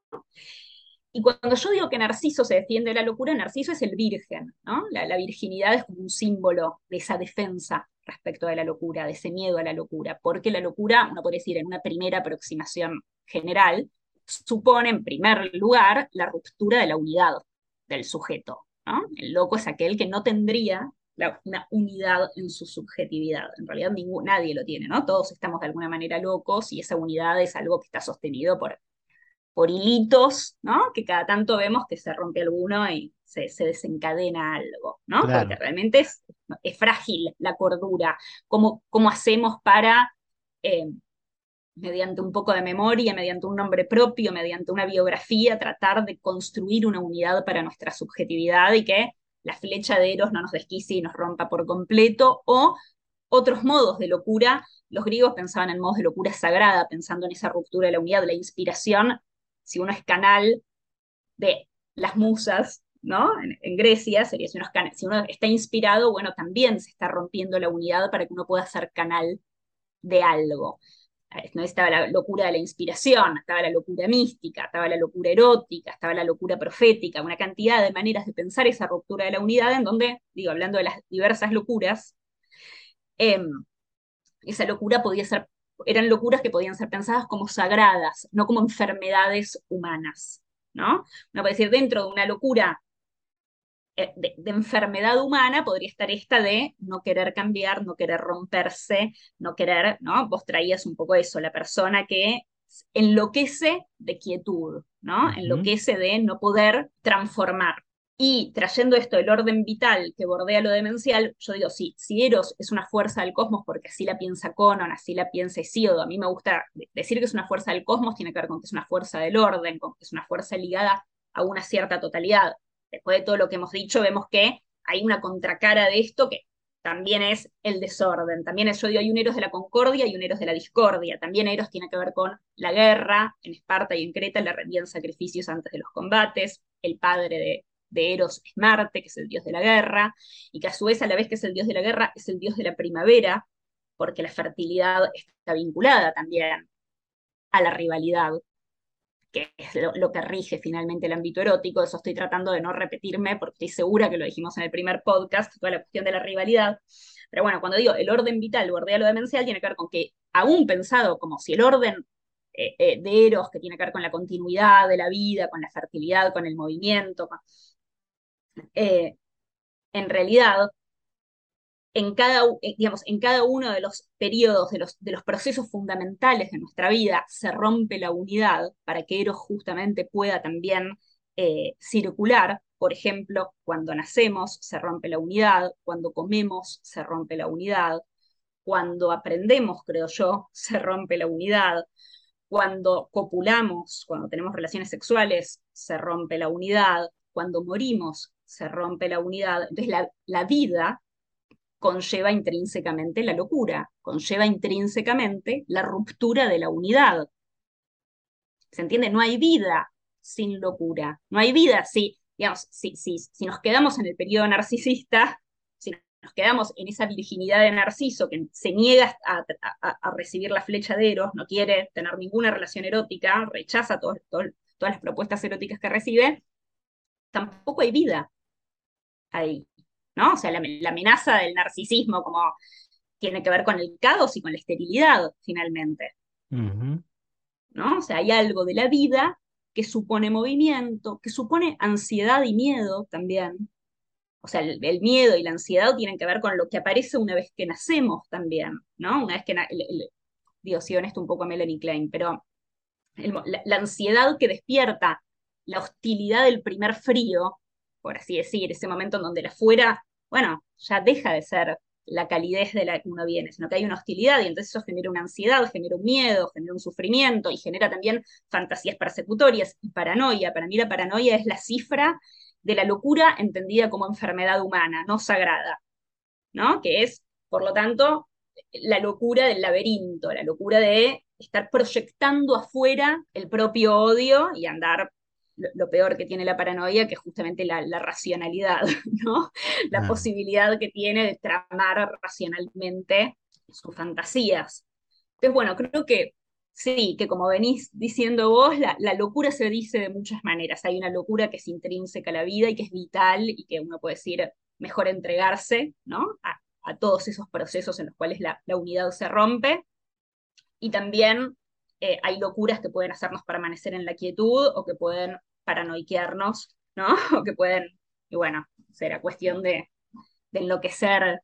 Y cuando yo digo que Narciso se defiende de la locura, Narciso es el virgen, ¿no? La, virginidad es como un símbolo de esa defensa respecto de la locura, de ese miedo a la locura, porque la locura, uno puede decir en una primera aproximación general, supone en primer lugar la ruptura de la unidad del sujeto. El loco es aquel que no tendría una unidad en su subjetividad. En realidad ningún, nadie lo tiene, ¿no? Todos estamos de alguna manera locos y esa unidad es algo que está sostenido por por hilitos, ¿no? Que cada tanto vemos que se rompe alguno y se, desencadena algo, ¿no? Porque realmente es, es, frágil la cordura. ¿Cómo, cómo hacemos para, eh, mediante un poco de memoria, mediante un nombre propio, mediante una biografía, tratar de construir una unidad para nuestra subjetividad y que la flecha de Eros no nos desquicie y nos rompa por completo, o otros modos de locura. Los griegos pensaban en modos de locura sagrada, pensando en esa ruptura de la unidad, de la inspiración si uno es canal de las musas, ¿no? En, Grecia sería si uno, si uno está inspirado, bueno, también se está rompiendo la unidad para que uno pueda ser canal de algo. ¿no? Estaba la locura de la inspiración, estaba la locura mística, estaba la locura erótica, estaba la locura profética, una cantidad de maneras de pensar esa ruptura de la unidad en donde, digo, hablando de las diversas locuras, em, esa locura podía ser eran locuras que podían ser pensadas como sagradas, no como enfermedades humanas, ¿no? Uno puede decir, dentro de una locura eh, de, enfermedad humana podría estar esta de no querer cambiar, no querer romperse, no querer, ¿no? Vos traías un poco eso, la persona que enloquece de quietud, ¿no? Enloquece de no poder transformar. Y trayendo esto del orden vital que bordea lo demencial, yo digo, sí, si Eros es una fuerza del cosmos, porque así la piensa Conon, así la piensa Hesíodo, a mí me gusta decir que es una fuerza del cosmos, tiene que ver con que es una fuerza del orden, con que es una fuerza ligada a una cierta totalidad. Después de todo lo que hemos dicho, vemos que hay una contracara de esto que también es el desorden. También es, yo digo, hay un Eros de la concordia y un Eros de la discordia. También Eros tiene que ver con la guerra. En Esparta y en Creta le rendían sacrificios antes de los combates. El padre de, de Eros es Marte, que es el dios de la guerra, y que a su vez, a la vez que es el dios de la guerra, es el dios de la primavera, porque la fertilidad está vinculada también a la rivalidad, que es lo, que rige finalmente el ámbito erótico. Eso estoy tratando de no repetirme, porque estoy segura que lo dijimos en el primer podcast, toda la cuestión de la rivalidad. Pero bueno, cuando digo el orden vital bordea lo demencial, tiene que ver con que, aún pensado como si el orden eh, eh, de Eros, que tiene que ver con la continuidad de la vida, con la fertilidad, con el movimiento, con, eh, en realidad, en cada, eh, digamos, en cada uno de los periodos, de los, de los procesos fundamentales de nuestra vida, se rompe la unidad para que Eros justamente pueda también eh, circular. Por ejemplo, cuando nacemos se rompe la unidad, cuando comemos se rompe la unidad, cuando aprendemos, creo yo, *laughs* se rompe la unidad, cuando copulamos, cuando tenemos relaciones sexuales, se rompe la unidad, cuando morimos se rompe la unidad. Entonces la, vida conlleva intrínsecamente la locura, conlleva intrínsecamente la ruptura de la unidad. ¿Se entiende? No hay vida sin locura, no hay vida si, digamos, si, si, si nos quedamos en el periodo narcisista, si nos quedamos en esa virginidad de Narciso que se niega a, recibir la flecha de Eros, no quiere tener ninguna relación erótica, rechaza todas las propuestas eróticas que recibe, tampoco hay vida ahí, ¿no? O sea, la, amenaza del narcisismo como tiene que ver con el caos y con la esterilidad, finalmente. ¿No? O sea, hay algo de la vida que supone movimiento, que supone ansiedad y miedo también. O sea, el, miedo y la ansiedad tienen que ver con lo que aparece una vez que nacemos también, ¿no? Una vez que, digo, sí, honesto un poco a Melanie Klein, pero la, ansiedad que despierta la hostilidad del primer frío, por así decir, ese momento en donde la fuera, bueno, ya deja de ser la calidez de la que uno viene, sino que hay una hostilidad y entonces eso genera una ansiedad, genera un miedo, genera un sufrimiento y genera también fantasías persecutorias y paranoia. Para mí la paranoia es la cifra de la locura entendida como enfermedad humana, no sagrada, ¿no? Que es, por lo tanto, la locura del laberinto, la locura de estar proyectando afuera el propio odio y andar lo, peor que tiene la paranoia, que es justamente la, racionalidad, *laughs* ¿no? La posibilidad que tiene de tramar racionalmente sus fantasías. Entonces, bueno, creo que sí, que como venís diciendo vos, la, locura se dice de muchas maneras. Hay una locura que es intrínseca a la vida y que es vital y que uno puede decir mejor entregarse, ¿no? A, todos esos procesos en los cuales la, unidad se rompe. Y también eh, hay locuras que pueden hacernos permanecer en la quietud o que pueden paranoiquearnos, ¿no? O *laughs* que pueden, y bueno, será cuestión de, enloquecer.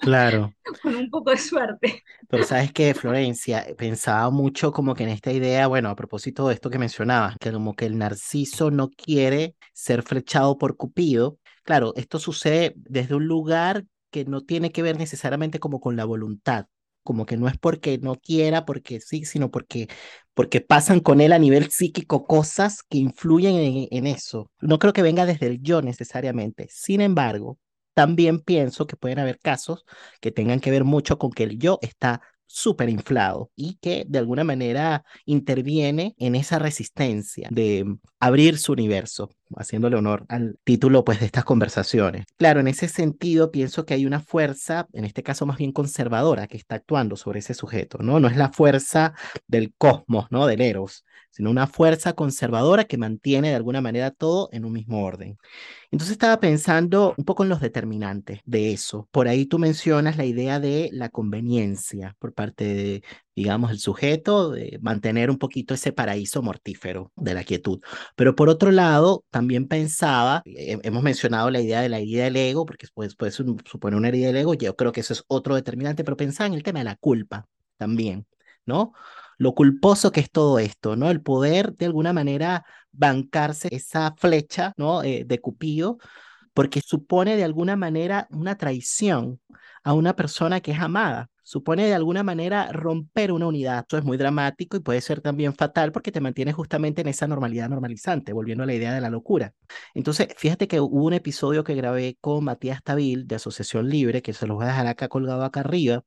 Claro. *laughs* con un poco de suerte. Pero sabes que, Florencia, pensaba mucho como que en esta idea, bueno, a propósito de esto que mencionabas, que como que el narciso no quiere ser flechado por Cupido. Claro, esto sucede desde un lugar que no tiene que ver necesariamente como con la voluntad, como que no es porque no quiera, porque sí, sino porque, porque pasan con él a nivel psíquico cosas que influyen en, en eso. No creo que venga desde el yo necesariamente. Sin embargo, también pienso que pueden haber casos que tengan que ver mucho con que el yo está súper inflado y que de alguna manera interviene en esa resistencia de abrir su universo, haciéndole honor al título pues de estas conversaciones. Claro, en ese sentido pienso que hay una fuerza, en este caso más bien conservadora, que está actuando sobre ese sujeto, ¿no? No es la fuerza del cosmos, ¿no? Del Eros, sino una fuerza conservadora que mantiene de alguna manera todo en un mismo orden. Entonces estaba pensando un poco en los determinantes de eso. Por ahí tú mencionas la idea de la conveniencia por parte de, digamos, el sujeto, de mantener un poquito ese paraíso mortífero de la quietud. Pero por otro lado, también pensaba, hemos mencionado la idea de la herida del ego, porque puede, puede una herida del ego, yo creo que eso es otro determinante, pero pensaba en el tema de la culpa también, ¿no? lo culposo que es todo esto, ¿no? El poder de alguna manera bancarse esa flecha, ¿no? Eh, de Cupido, porque supone de alguna manera una traición a una persona que es amada. Supone de alguna manera romper una unidad. Esto es muy dramático y puede ser también fatal porque te mantiene justamente en esa normalidad normalizante, volviendo a la idea de la locura. Entonces, fíjate que hubo un episodio que grabé con Matías Tabil de Asociación Libre, que se los voy a dejar acá colgado acá arriba,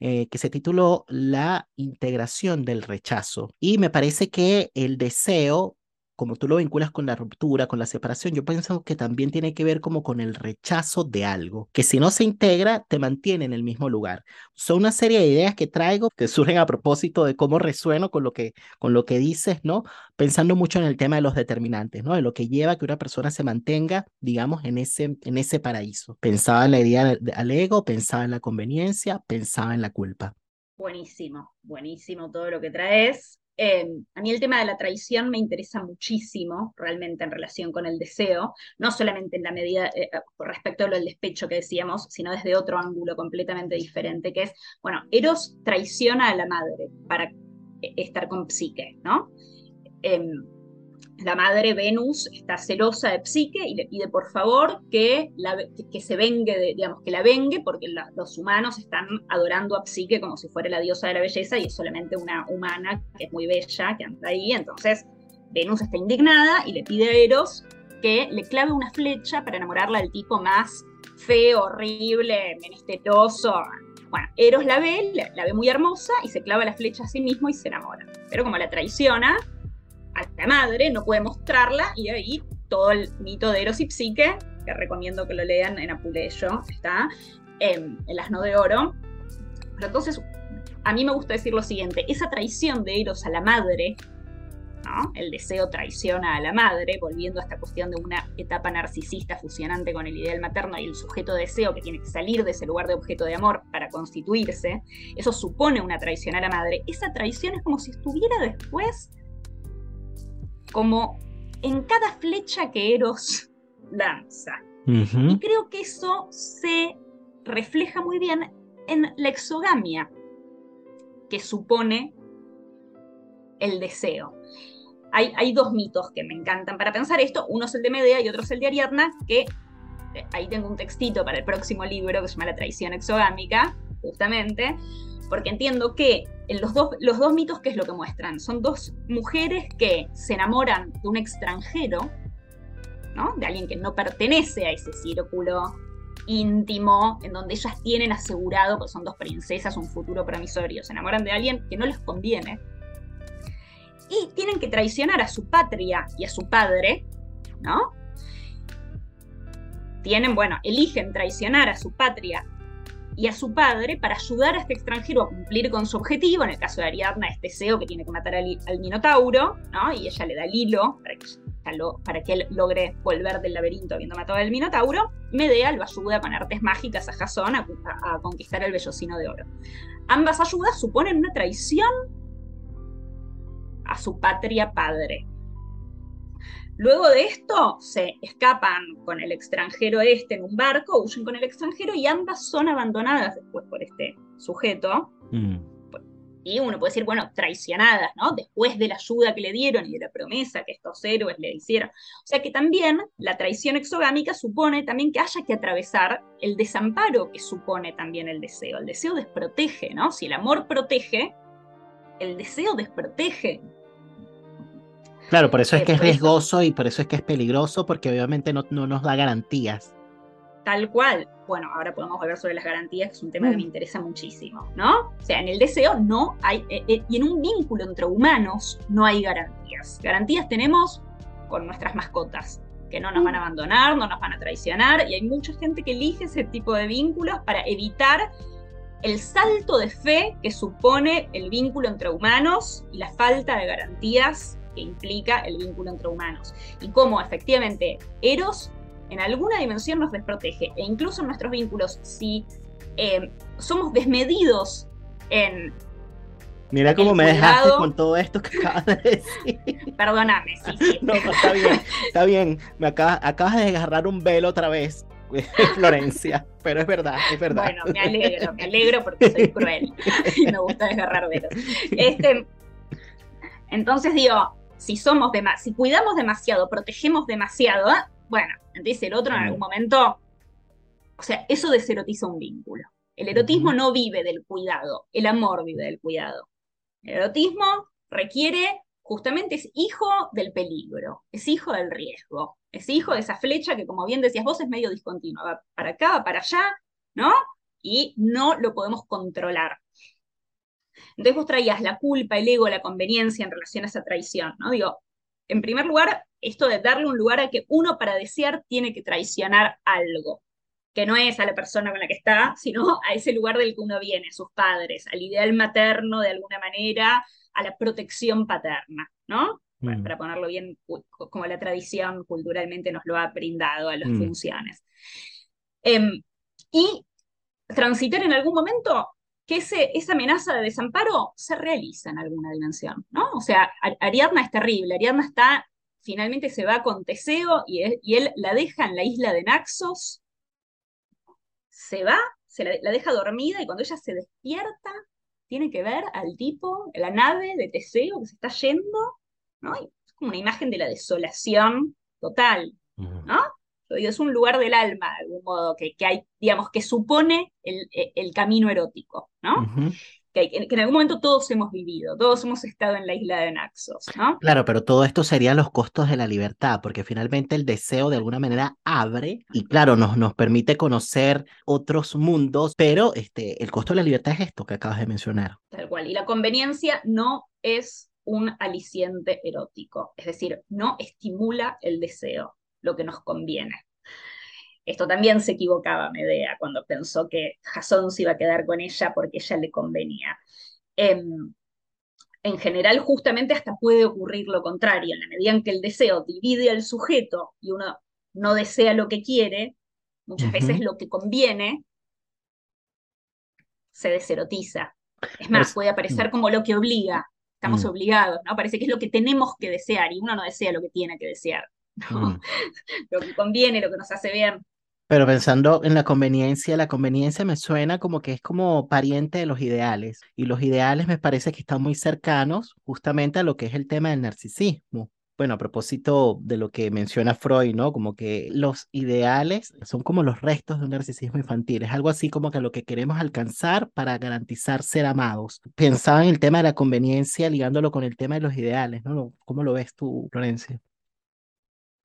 eh, que se tituló La integración del rechazo. Y me parece que el deseo como tú lo vinculas con la ruptura, con la separación, yo pienso que también tiene que ver como con el rechazo de algo, que si no se integra, te mantiene en el mismo lugar. Son una serie de ideas que traigo que surgen a propósito de cómo resueno con lo que, con lo que dices, ¿no? Pensando mucho en el tema de los determinantes, ¿no? De lo que lleva a que una persona se mantenga, digamos, en ese, en ese paraíso. Pensaba en la idea del ego, pensaba en la conveniencia, pensaba en la culpa. Buenísimo, buenísimo todo lo que traes. Em, a mí el tema de la traición me interesa muchísimo, realmente en relación con el deseo, no solamente en la medida eh, eh, respecto a lo del despecho que decíamos, sino desde otro ángulo completamente diferente, que es, bueno, Eros traiciona a la madre para eh, estar con Psique, ¿no? Em, la madre Venus está celosa de Psique y le pide por favor que, la, se vengue, digamos, que la vengue, porque los humanos están adorando a Psique como si fuera la diosa de la belleza y es solamente una humana que es muy bella, que anda ahí. Entonces Venus está indignada y le pide a Eros que le clave una flecha para enamorarla del tipo más feo, horrible, menesteroso. Bueno, Eros la ve, la ve muy hermosa y se clava la flecha a sí mismo y se enamora. Pero como la traiciona, a la madre, no puede mostrarla, y ahí todo el mito de Eros y Psique, que recomiendo que lo lean en Apuleyo, está en El asno de oro. Pero entonces, a mí me gusta decir lo siguiente, esa traición de Eros a la madre, el deseo traiciona a la madre, volviendo a esta cuestión de una etapa narcisista fusionante con el ideal materno y el sujeto deseo que tiene que salir de ese lugar de objeto de amor para constituirse, eso supone una traición a la madre. Esa traición es como si estuviera después como en cada flecha que Eros lanza. Y creo que eso se refleja muy bien en la exogamia que supone el deseo. Hay, hay, dos mitos que me encantan para pensar esto. Uno es el de Medea y otro es el de Ariadna, que eh, ahí tengo un textito para el próximo libro que se llama La traición exogámica, justamente, porque entiendo que en los dos, los dos mitos, ¿qué es lo que muestran? Son dos mujeres que se enamoran de un extranjero, ¿no? De alguien que no pertenece a ese círculo íntimo, en donde ellas tienen asegurado, pues son dos princesas, un futuro promisorio, se enamoran de alguien que no les conviene. Y tienen que traicionar a su patria y a su padre, ¿no? Tienen, bueno, eligen traicionar a su patria y a su padre para ayudar a este extranjero a cumplir con su objetivo. En el caso de Ariadna, este deseo que tiene que matar al, Minotauro, ¿no? Y ella le da el hilo para que, para que él logre volver del laberinto habiendo matado al Minotauro. Medea lo ayuda con artes mágicas a Jasón a, a conquistar el vellocino de oro. Ambas ayudas suponen una traición a su patria padre. Luego de esto, se escapan con el extranjero este en un barco, huyen con el extranjero y ambas son abandonadas después por este sujeto. Mm. Y uno puede decir, bueno, traicionadas, ¿no? Después de la ayuda que le dieron y de la promesa que estos héroes le hicieron. O sea que también la traición exogámica supone también que haya que atravesar el desamparo que supone también el deseo. El deseo desprotege, ¿no? Si el amor protege, el deseo desprotege. Claro, por eso es que es riesgoso y por eso es que es peligroso, porque obviamente no, no nos da garantías. Tal cual. Bueno, ahora podemos hablar sobre las garantías, que es un tema que me mm. interesa muchísimo, ¿no? O sea, en el deseo no hay, eh, eh, y en un vínculo entre humanos no hay garantías. Garantías tenemos con nuestras mascotas, que no nos van a mm. abandonar, no nos van a traicionar, y hay mucha gente que elige ese tipo de vínculos para evitar el salto de fe que supone el vínculo entre humanos y la falta de garantías que implica el vínculo entre humanos. Y cómo efectivamente Eros en alguna dimensión nos desprotege. E incluso en nuestros vínculos, si eh, somos desmedidos en... Mira cómo me dejaste con todo esto que acabas de decir. *laughs* Perdóname, sí, sí. No, está bien, está bien. Me acabas, acabas de agarrar un velo otra vez. *laughs* Florencia, pero es verdad, es verdad. Bueno, me alegro, me alegro porque soy cruel y me gusta desgarrar velos. Este, entonces digo, si somos si cuidamos demasiado, protegemos demasiado, ¿eh? bueno, entonces el otro en algún momento, o sea, eso deserotiza un vínculo. El erotismo no vive del cuidado, el amor vive del cuidado. El erotismo requiere, justamente es hijo del peligro, es hijo del riesgo, es hijo de esa flecha que como bien decías vos es medio discontinua, va para acá, va para allá, ¿no? Y no lo podemos controlar. Entonces vos traías la culpa, el ego, la conveniencia en relación a esa traición, ¿no? Digo, en primer lugar, esto de darle un lugar a que uno para desear tiene que traicionar algo, que no es a la persona con la que está, sino a ese lugar del que uno viene, a sus padres, al ideal materno de alguna manera, a la protección paterna, ¿no? Mm. Para ponerlo bien, como la tradición culturalmente nos lo ha brindado a las mm. funciones. Em, y transitar en algún momento que ese, esa amenaza de desamparo se realiza en alguna dimensión, ¿no? O sea, Ariadna es terrible, Ariadna está, finalmente se va con Teseo y él, la deja en la isla de Naxos, se va, se la, deja dormida y cuando ella se despierta, tiene que ver al tipo, la nave de Teseo que se está yendo, ¿no? es como una imagen de la desolación total, ¿no? Es un lugar del alma, de algún modo, que, que hay, digamos, que supone el, el camino erótico, ¿no? que, que, en algún momento todos hemos vivido, todos hemos estado en la isla de Naxos, ¿no? Claro, pero todo esto serían los costos de la libertad, porque finalmente el deseo de alguna manera abre y claro, nos, nos permite conocer otros mundos, pero este, el costo de la libertad es esto que acabas de mencionar. Tal cual, y la conveniencia no es un aliciente erótico, es decir, no estimula el deseo lo que nos conviene. Esto también se equivocaba Medea cuando pensó que Jasón se iba a quedar con ella porque ella le convenía. Em, en general, justamente hasta puede ocurrir lo contrario, en la medida en que el deseo divide al sujeto y uno no desea lo que quiere, muchas veces lo que conviene se deserotiza. Es más, puede aparecer como lo que obliga. Estamos mm. obligados, ¿no? Parece que es lo que tenemos que desear y uno no desea lo que tiene que desear. *laughs* Mm. lo que conviene, lo que nos hace bien. Pero pensando en la conveniencia, la conveniencia me suena como que es como pariente de los ideales. Y los ideales me parece que están muy cercanos justamente a lo que es el tema del narcisismo. Bueno, a propósito de lo que menciona Freud, ¿no? Como que los ideales son como los restos de un narcisismo infantil. Es algo así como que lo que queremos alcanzar para garantizar ser amados. Pensaba en el tema de la conveniencia ligándolo con el tema de los ideales, ¿no? ¿Cómo lo ves tú, Florencia?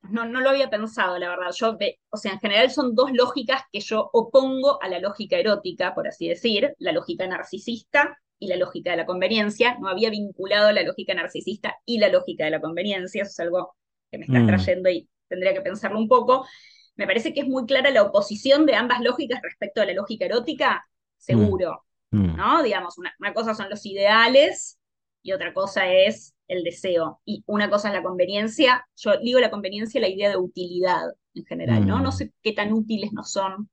No, no lo había pensado, la verdad. Yo, o sea, en general son dos lógicas que yo opongo a la lógica erótica, por así decir, la lógica narcisista y la lógica de la conveniencia. No había vinculado la lógica narcisista y la lógica de la conveniencia. Eso es algo que me está mm. trayendo y tendría que pensarlo un poco. Me parece que es muy clara la oposición de ambas lógicas respecto a la lógica erótica, seguro. Mm. ¿No? Digamos, una, una cosa son los ideales y otra cosa es el deseo. Y una cosa es la conveniencia. Yo digo la conveniencia la idea de utilidad en general, ¿no? No mm. sé qué tan útiles no son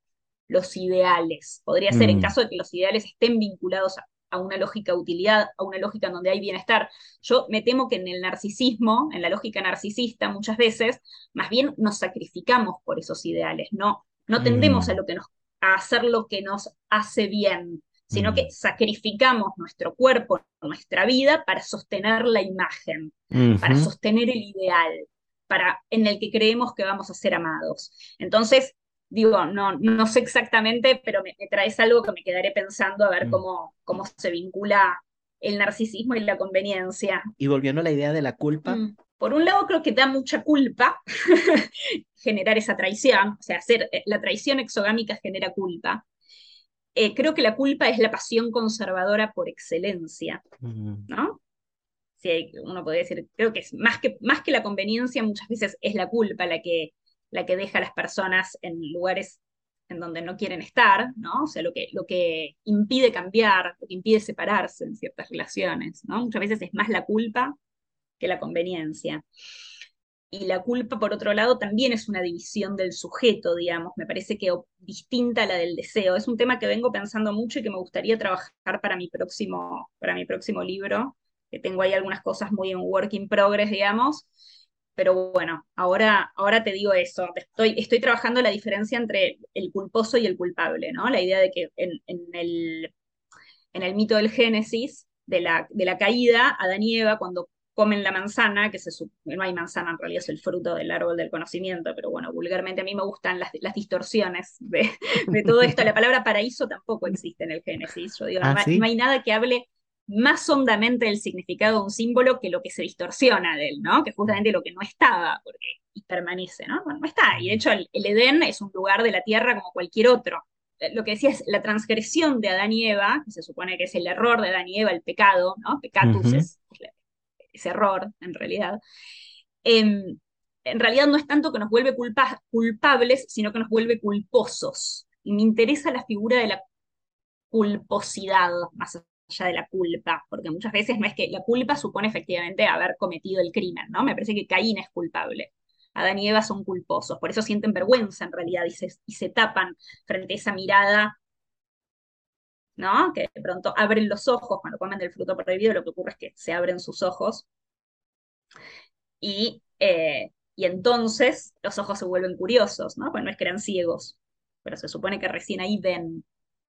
los ideales. Podría ser en caso de que los ideales estén vinculados a, a una lógica de utilidad, a una lógica en donde hay bienestar. Yo me temo que en el narcisismo, en la lógica narcisista, muchas veces, más bien nos sacrificamos por esos ideales, no, no tendemos a, mm. lo que nos, a hacer lo que nos hace bien, sino mm. que sacrificamos nuestro cuerpo, nuestra vida para sostener la imagen, para sostener el ideal, para, en el que creemos que vamos a ser amados. Entonces, digo, no, no sé exactamente, pero me, traes algo que me quedaré pensando a ver mm. cómo, cómo se vincula el narcisismo y la conveniencia. Y volviendo a la idea de la culpa. Mm. Por un lado, creo que da mucha culpa *laughs* generar esa traición, o sea, hacer eh, la traición exogámica genera culpa. Eh, creo que la culpa es la pasión conservadora por excelencia, ¿no? Sí, uno podría decir, creo que es más que, más que la conveniencia, muchas veces es la culpa la que, la que deja a las personas en lugares en donde no quieren estar, ¿no? O sea, lo que, lo que impide cambiar, lo que impide separarse en ciertas relaciones, ¿no? Muchas veces es más la culpa que la conveniencia. Y la culpa, por otro lado, también es una división del sujeto, digamos, me parece que distinta a la del deseo. Es un tema que vengo pensando mucho y que me gustaría trabajar para mi próximo, para mi próximo libro, que tengo ahí algunas cosas muy en work in progress, digamos, pero bueno, ahora, ahora te digo eso, estoy, estoy trabajando la diferencia entre el culposo y el culpable, ¿no? La idea de que en, el, en el mito del Génesis, de la, de la caída, Adán y Eva, cuando comen la manzana, que se, no hay manzana en realidad, es el fruto del árbol del conocimiento, pero bueno, vulgarmente a mí me gustan las, las distorsiones de, *laughs* de, todo esto. La palabra paraíso tampoco existe en el Génesis. Yo digo, ¿Ah, no, hay nada que hable más hondamente el significado de un símbolo que lo que se distorsiona de él, ¿no? Que justamente lo que no estaba, porque permanece, ¿no? Bueno, no está. Y de hecho el, Edén es un lugar de la tierra como cualquier otro. Eh, lo que decía es la transgresión de Adán y Eva, que se supone que es el error de Adán y Eva, el pecado, ¿no? Pecatus es, ese error, en realidad. Em, en realidad no es tanto que nos vuelve culpables, sino que nos vuelve culposos. Y me interesa la figura de la culposidad, más de la culpa, porque muchas veces no es que la culpa supone efectivamente haber cometido el crimen, ¿no? Me parece que Caín es culpable. Adán y Eva son culposos, por eso sienten vergüenza en realidad y se, y se tapan frente a esa mirada, ¿no? Que de pronto abren los ojos cuando comen del fruto prohibido, lo que ocurre es que se abren sus ojos y, eh, y entonces los ojos se vuelven curiosos, ¿no? Pues no es que eran ciegos, pero se supone que recién ahí ven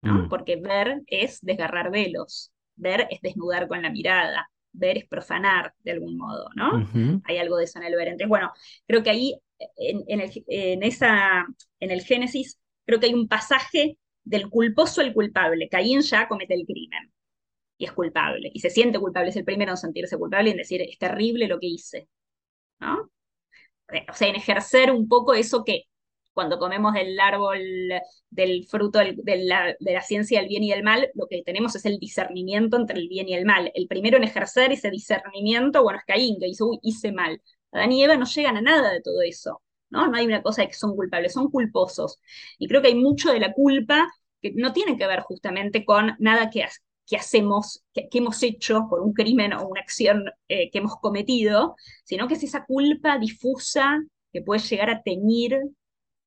Mm. Porque ver es desgarrar velos, ver es desnudar con la mirada, ver es profanar de algún modo, ¿no? Hay algo de eso en el ver. Entonces, bueno, creo que ahí, en, el, en, esa, en el Génesis, creo que hay un pasaje del culposo al culpable. Caín ya comete el crimen y es culpable, y se siente culpable, es el primero en sentirse culpable y en decir, es terrible lo que hice, ¿no? O sea, en ejercer un poco eso que cuando comemos el árbol del fruto de, la, ciencia del bien y del mal, lo que tenemos es el discernimiento entre el bien y el mal. El primero en ejercer ese discernimiento, bueno, es Caín, que dice, uy, hice mal. Adán y Eva no llegan a nada de todo eso, ¿no? No hay una cosa de que son culpables, son culposos. Y creo que hay mucho de la culpa que no tiene que ver justamente con nada que, que hacemos, que, hemos hecho por un crimen o una acción eh, que hemos cometido, sino que es esa culpa difusa que puede llegar a teñir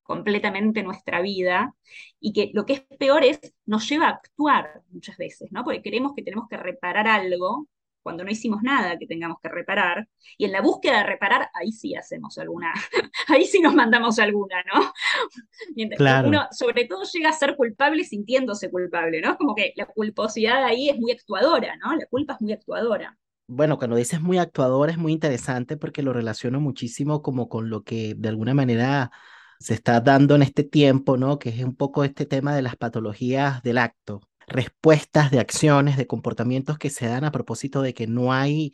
completamente nuestra vida y que lo que es peor es nos lleva a actuar muchas veces, ¿no? Porque creemos que tenemos que reparar algo cuando no hicimos nada que tengamos que reparar, y en la búsqueda de reparar, ahí sí hacemos alguna, *laughs* ahí sí nos mandamos alguna, ¿no? *laughs* Mientras uno sobre todo llega a ser culpable sintiéndose culpable, ¿no? Como que la culposidad ahí es muy actuadora, ¿no? La culpa es muy actuadora. Bueno, cuando dices muy actuadora es muy interesante porque lo relaciono muchísimo como con lo que de alguna manera se está dando en este tiempo, ¿no? Que es un poco este tema de las patologías del acto, respuestas de acciones, de comportamientos que se dan a propósito de que no hay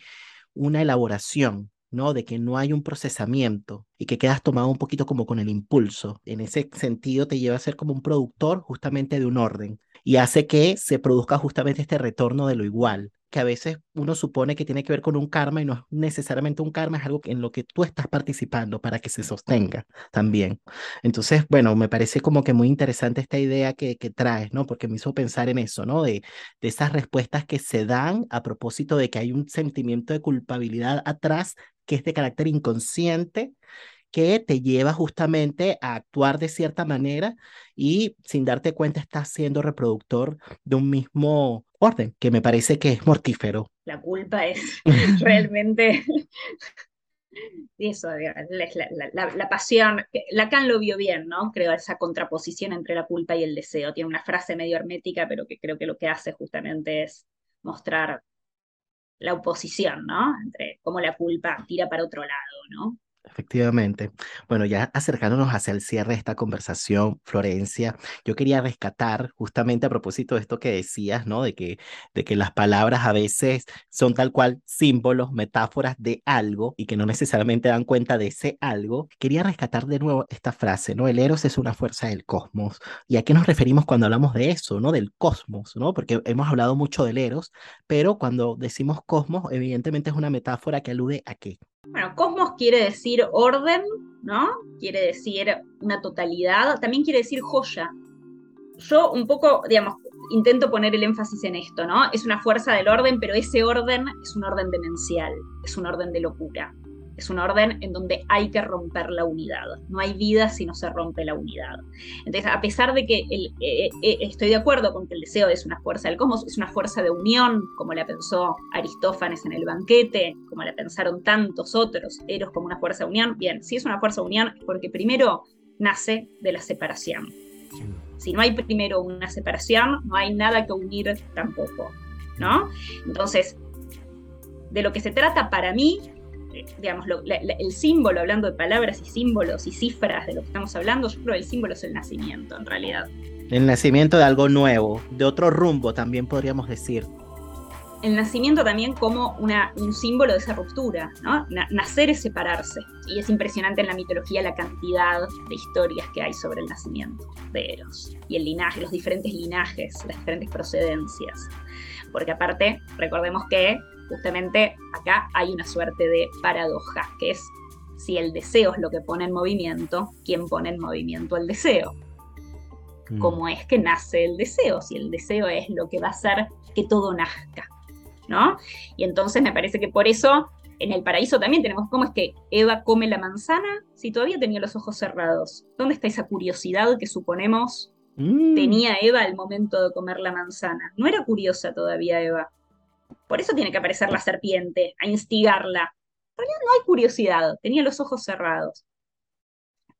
una elaboración ¿no? De que no hay un procesamiento y que quedas tomado un poquito como con el impulso. En ese sentido te lleva a ser como un productor justamente de un orden y hace que se produzca justamente este retorno de lo igual, que a veces uno supone que tiene que ver con un karma y no es necesariamente un karma, es algo en lo que tú estás participando para que se sostenga también. Entonces, bueno, me parece como que muy interesante esta idea que, que traes, ¿no? Porque me hizo pensar en eso, ¿no? De, de esas respuestas que se dan a propósito de que hay un sentimiento de culpabilidad atrás que es de carácter inconsciente que te lleva justamente a actuar de cierta manera y sin darte cuenta estás siendo reproductor de un mismo orden, que me parece que es mortífero. La culpa es *laughs* realmente eso, la, la, la, pasión. Lacan lo vio bien, ¿no? Creo esa contraposición entre la culpa y el deseo. Tiene una frase medio hermética, pero que creo que lo que hace justamente es mostrar la oposición, ¿no? Entre cómo la culpa tira para otro lado, ¿no? Efectivamente. Bueno, ya acercándonos hacia el cierre de esta conversación, Florencia, yo quería rescatar justamente a propósito de esto que decías, ¿no? De que, de que las palabras a veces son tal cual símbolos, metáforas de algo y que no necesariamente dan cuenta de ese algo. Quería rescatar de nuevo esta frase, ¿no? El Eros es una fuerza del cosmos. ¿Y a qué nos referimos cuando hablamos de eso, ¿no? Del cosmos, ¿no? Porque hemos hablado mucho del Eros, pero cuando decimos cosmos, evidentemente es una metáfora que alude a qué? Bueno, cosmos quiere decir orden, ¿no? Quiere decir una totalidad, también quiere decir joya. Yo un poco, digamos, intento poner el énfasis en esto, ¿no? Es una fuerza del orden, pero ese orden es un orden demencial, es un orden de locura es un orden en donde hay que romper la unidad. No hay vida si no se rompe la unidad. Entonces, a pesar de que el, eh, eh, estoy de acuerdo con que el deseo es una fuerza del cosmos, es una fuerza de unión, como la pensó Aristófanes en el banquete, como la pensaron tantos otros, Eros como una fuerza de unión, bien, si es una fuerza de unión, porque primero nace de la separación. Si no hay primero una separación, no hay nada que unir tampoco, ¿no? Entonces, de lo que se trata para mí digamos, el símbolo, hablando de palabras y símbolos y cifras de lo que estamos hablando, yo creo que el símbolo es el nacimiento, en realidad. El nacimiento de algo nuevo, de otro rumbo, también podríamos decir. El nacimiento también como una, un símbolo de esa ruptura, ¿no? nacer es separarse. Y es impresionante en la mitología la cantidad de historias que hay sobre el nacimiento de Eros. Y el linaje, los diferentes linajes, las diferentes procedencias. Porque aparte, recordemos que justamente acá hay una suerte de paradoja, que es si el deseo es lo que pone en movimiento, ¿quién pone en movimiento el deseo? Mm. ¿Cómo es que nace el deseo? Si el deseo es lo que va a hacer que todo nazca, ¿no? Y entonces me parece que por eso en el paraíso también tenemos cómo es que Eva come la manzana si todavía tenía los ojos cerrados. ¿Dónde está esa curiosidad que suponemos mm. tenía Eva al momento de comer la manzana? No era curiosa todavía Eva. Por eso tiene que aparecer la serpiente, a instigarla. En realidad no hay curiosidad, tenía los ojos cerrados.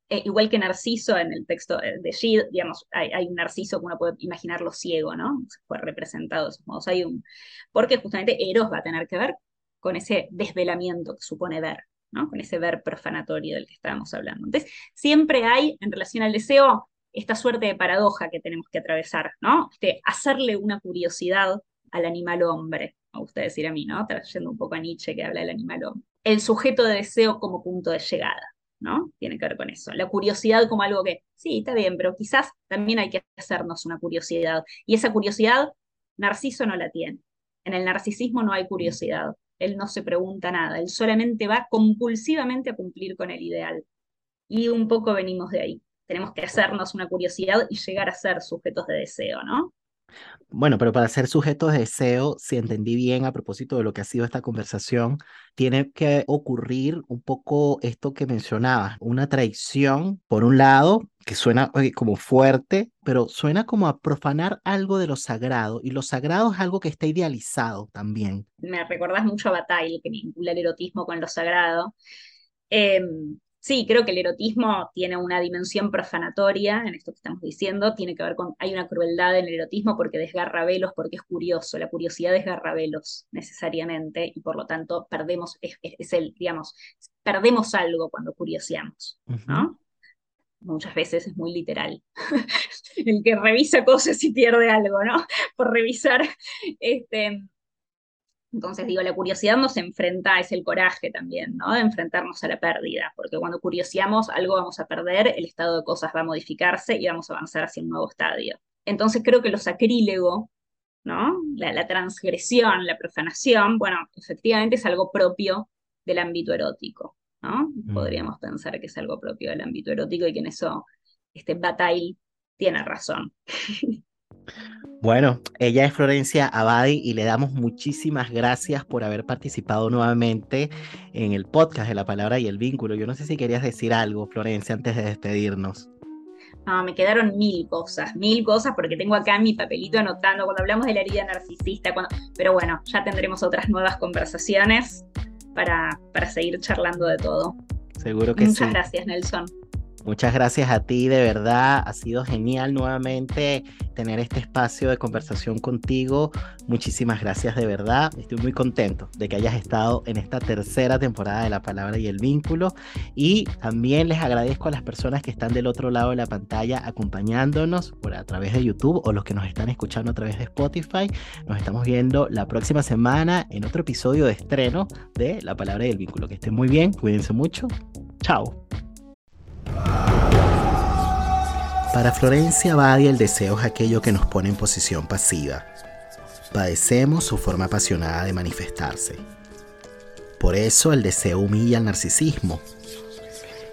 Eh, igual que Narciso en el texto de Gide, digamos, hay, un Narciso que uno puede imaginarlo ciego, ¿no? Fue representado de esos modos. Hay un, porque justamente Eros va a tener que ver con ese desvelamiento que supone ver, ¿no? Con ese ver profanatorio del que estábamos hablando. Entonces, siempre hay, en relación al deseo, esta suerte de paradoja que tenemos que atravesar, ¿no? Este, hacerle una curiosidad al animal hombre, me gusta decir a mí, ¿no? Trayendo un poco a Nietzsche que habla del animal hombre. El sujeto de deseo como punto de llegada, ¿no? Tiene que ver con eso. La curiosidad como algo que, sí, está bien, pero quizás también hay que hacernos una curiosidad. Y esa curiosidad, Narciso no la tiene. En el narcisismo no hay curiosidad. Él no se pregunta nada, él solamente va compulsivamente a cumplir con el ideal. Y un poco venimos de ahí. Tenemos que hacernos una curiosidad y llegar a ser sujetos de deseo, ¿no? Bueno, pero para ser sujetos de deseo, si entendí bien a propósito de lo que ha sido esta conversación, tiene que ocurrir un poco esto que mencionabas, una traición, por un lado, que suena como fuerte, pero suena como a profanar algo de lo sagrado, y lo sagrado es algo que está idealizado también. Me recordás mucho a Bataille, que vincula el erotismo con lo sagrado. Em, Sí, creo que el erotismo tiene una dimensión profanatoria en esto que estamos diciendo, tiene que ver con, hay una crueldad en el erotismo porque desgarra velos, porque es curioso, la curiosidad desgarra velos necesariamente y por lo tanto perdemos, es, el, digamos, perdemos algo cuando curioseamos, ¿no? Muchas veces es muy literal. *laughs* el que revisa cosas y pierde algo, ¿no? Por revisar, este, Entonces digo, la curiosidad nos enfrenta, es el coraje también, ¿no? De enfrentarnos a la pérdida, porque cuando curioseamos algo vamos a perder, el estado de cosas va a modificarse y vamos a avanzar hacia un nuevo estadio. Entonces creo que lo sacrílego, ¿no? La, transgresión, la profanación, bueno, efectivamente es algo propio del ámbito erótico, ¿no? Mm. Podríamos pensar que es algo propio del ámbito erótico y que en eso este Bataille tiene razón. *laughs* Bueno, ella es Florencia Abadi y le damos muchísimas gracias por haber participado nuevamente en el podcast de la palabra y el vínculo. Yo no sé si querías decir algo, Florencia, antes de despedirnos. No, me quedaron mil cosas, mil cosas, porque tengo acá mi papelito anotando cuando hablamos de la herida narcisista, cuando... pero bueno, ya tendremos otras nuevas conversaciones para, para seguir charlando de todo. Seguro que sí. Muchas gracias, Nelson. Muchas gracias a ti, de verdad. Ha sido genial nuevamente tener este espacio de conversación contigo. Muchísimas gracias de verdad. Estoy muy contento de que hayas estado en esta tercera temporada de La Palabra y el Vínculo. Y también les agradezco a las personas que están del otro lado de la pantalla acompañándonos por a través de YouTube o los que nos están escuchando a través de Spotify. Nos estamos viendo la próxima semana en otro episodio de estreno de La Palabra y el Vínculo. Que estén muy bien, cuídense mucho. Chao. Para Florencia Badia el deseo es aquello que nos pone en posición pasiva. Padecemos su forma apasionada de manifestarse. Por eso el deseo humilla al narcisismo.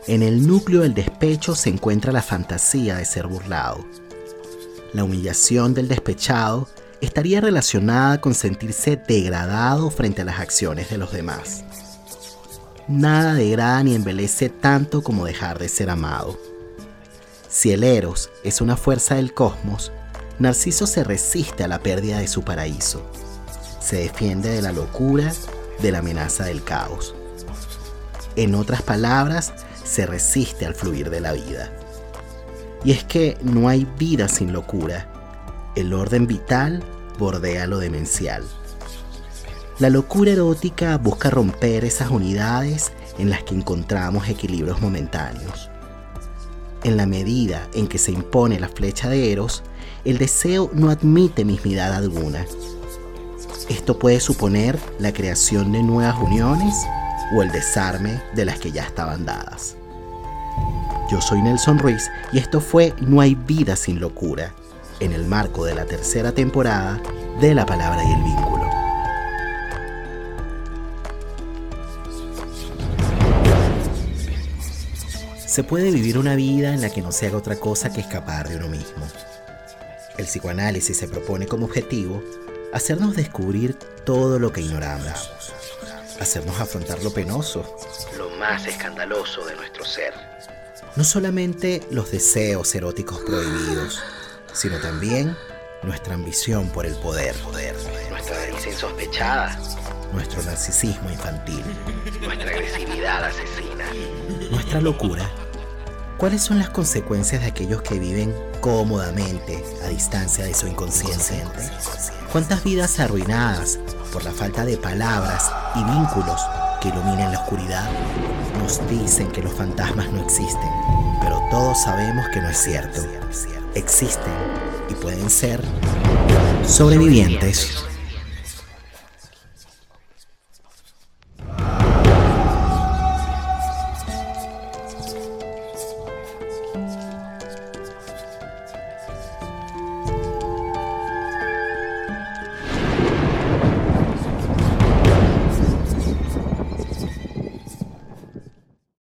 En el núcleo del despecho se encuentra la fantasía de ser burlado. La humillación del despechado estaría relacionada con sentirse degradado frente a las acciones de los demás. Nada degrada ni embelece tanto como dejar de ser amado. Si el Eros es una fuerza del cosmos, Narciso se resiste a la pérdida de su paraíso. Se defiende de la locura, de la amenaza del caos. En otras palabras, se resiste al fluir de la vida. Y es que no hay vida sin locura. El orden vital bordea lo demencial. La locura erótica busca romper esas unidades en las que encontramos equilibrios momentáneos. En la medida en que se impone la flecha de Eros, el deseo no admite mismidad alguna. Esto puede suponer la creación de nuevas uniones o el desarme de las que ya estaban dadas. Yo soy Nelson Ruiz y esto fue No hay vida sin locura, en el marco de la tercera temporada de La Palabra y el Vínculo. Se puede vivir una vida en la que no se haga otra cosa que escapar de uno mismo. El psicoanálisis se propone como objetivo hacernos descubrir todo lo que ignoramos, hacernos afrontar lo penoso, lo más escandaloso de nuestro ser. No solamente los deseos eróticos prohibidos, sino también nuestra ambición por el poder, poder nuestra nariz insospechada, nuestro narcisismo infantil, nuestra agresividad asesina, nuestra locura ¿Cuáles son las consecuencias de aquellos que viven cómodamente a distancia de su inconsciente? ¿Cuántas vidas arruinadas por la falta de palabras y vínculos que iluminen la oscuridad? Nos dicen que los fantasmas no existen, pero todos sabemos que no es cierto. Existen y pueden ser sobrevivientes.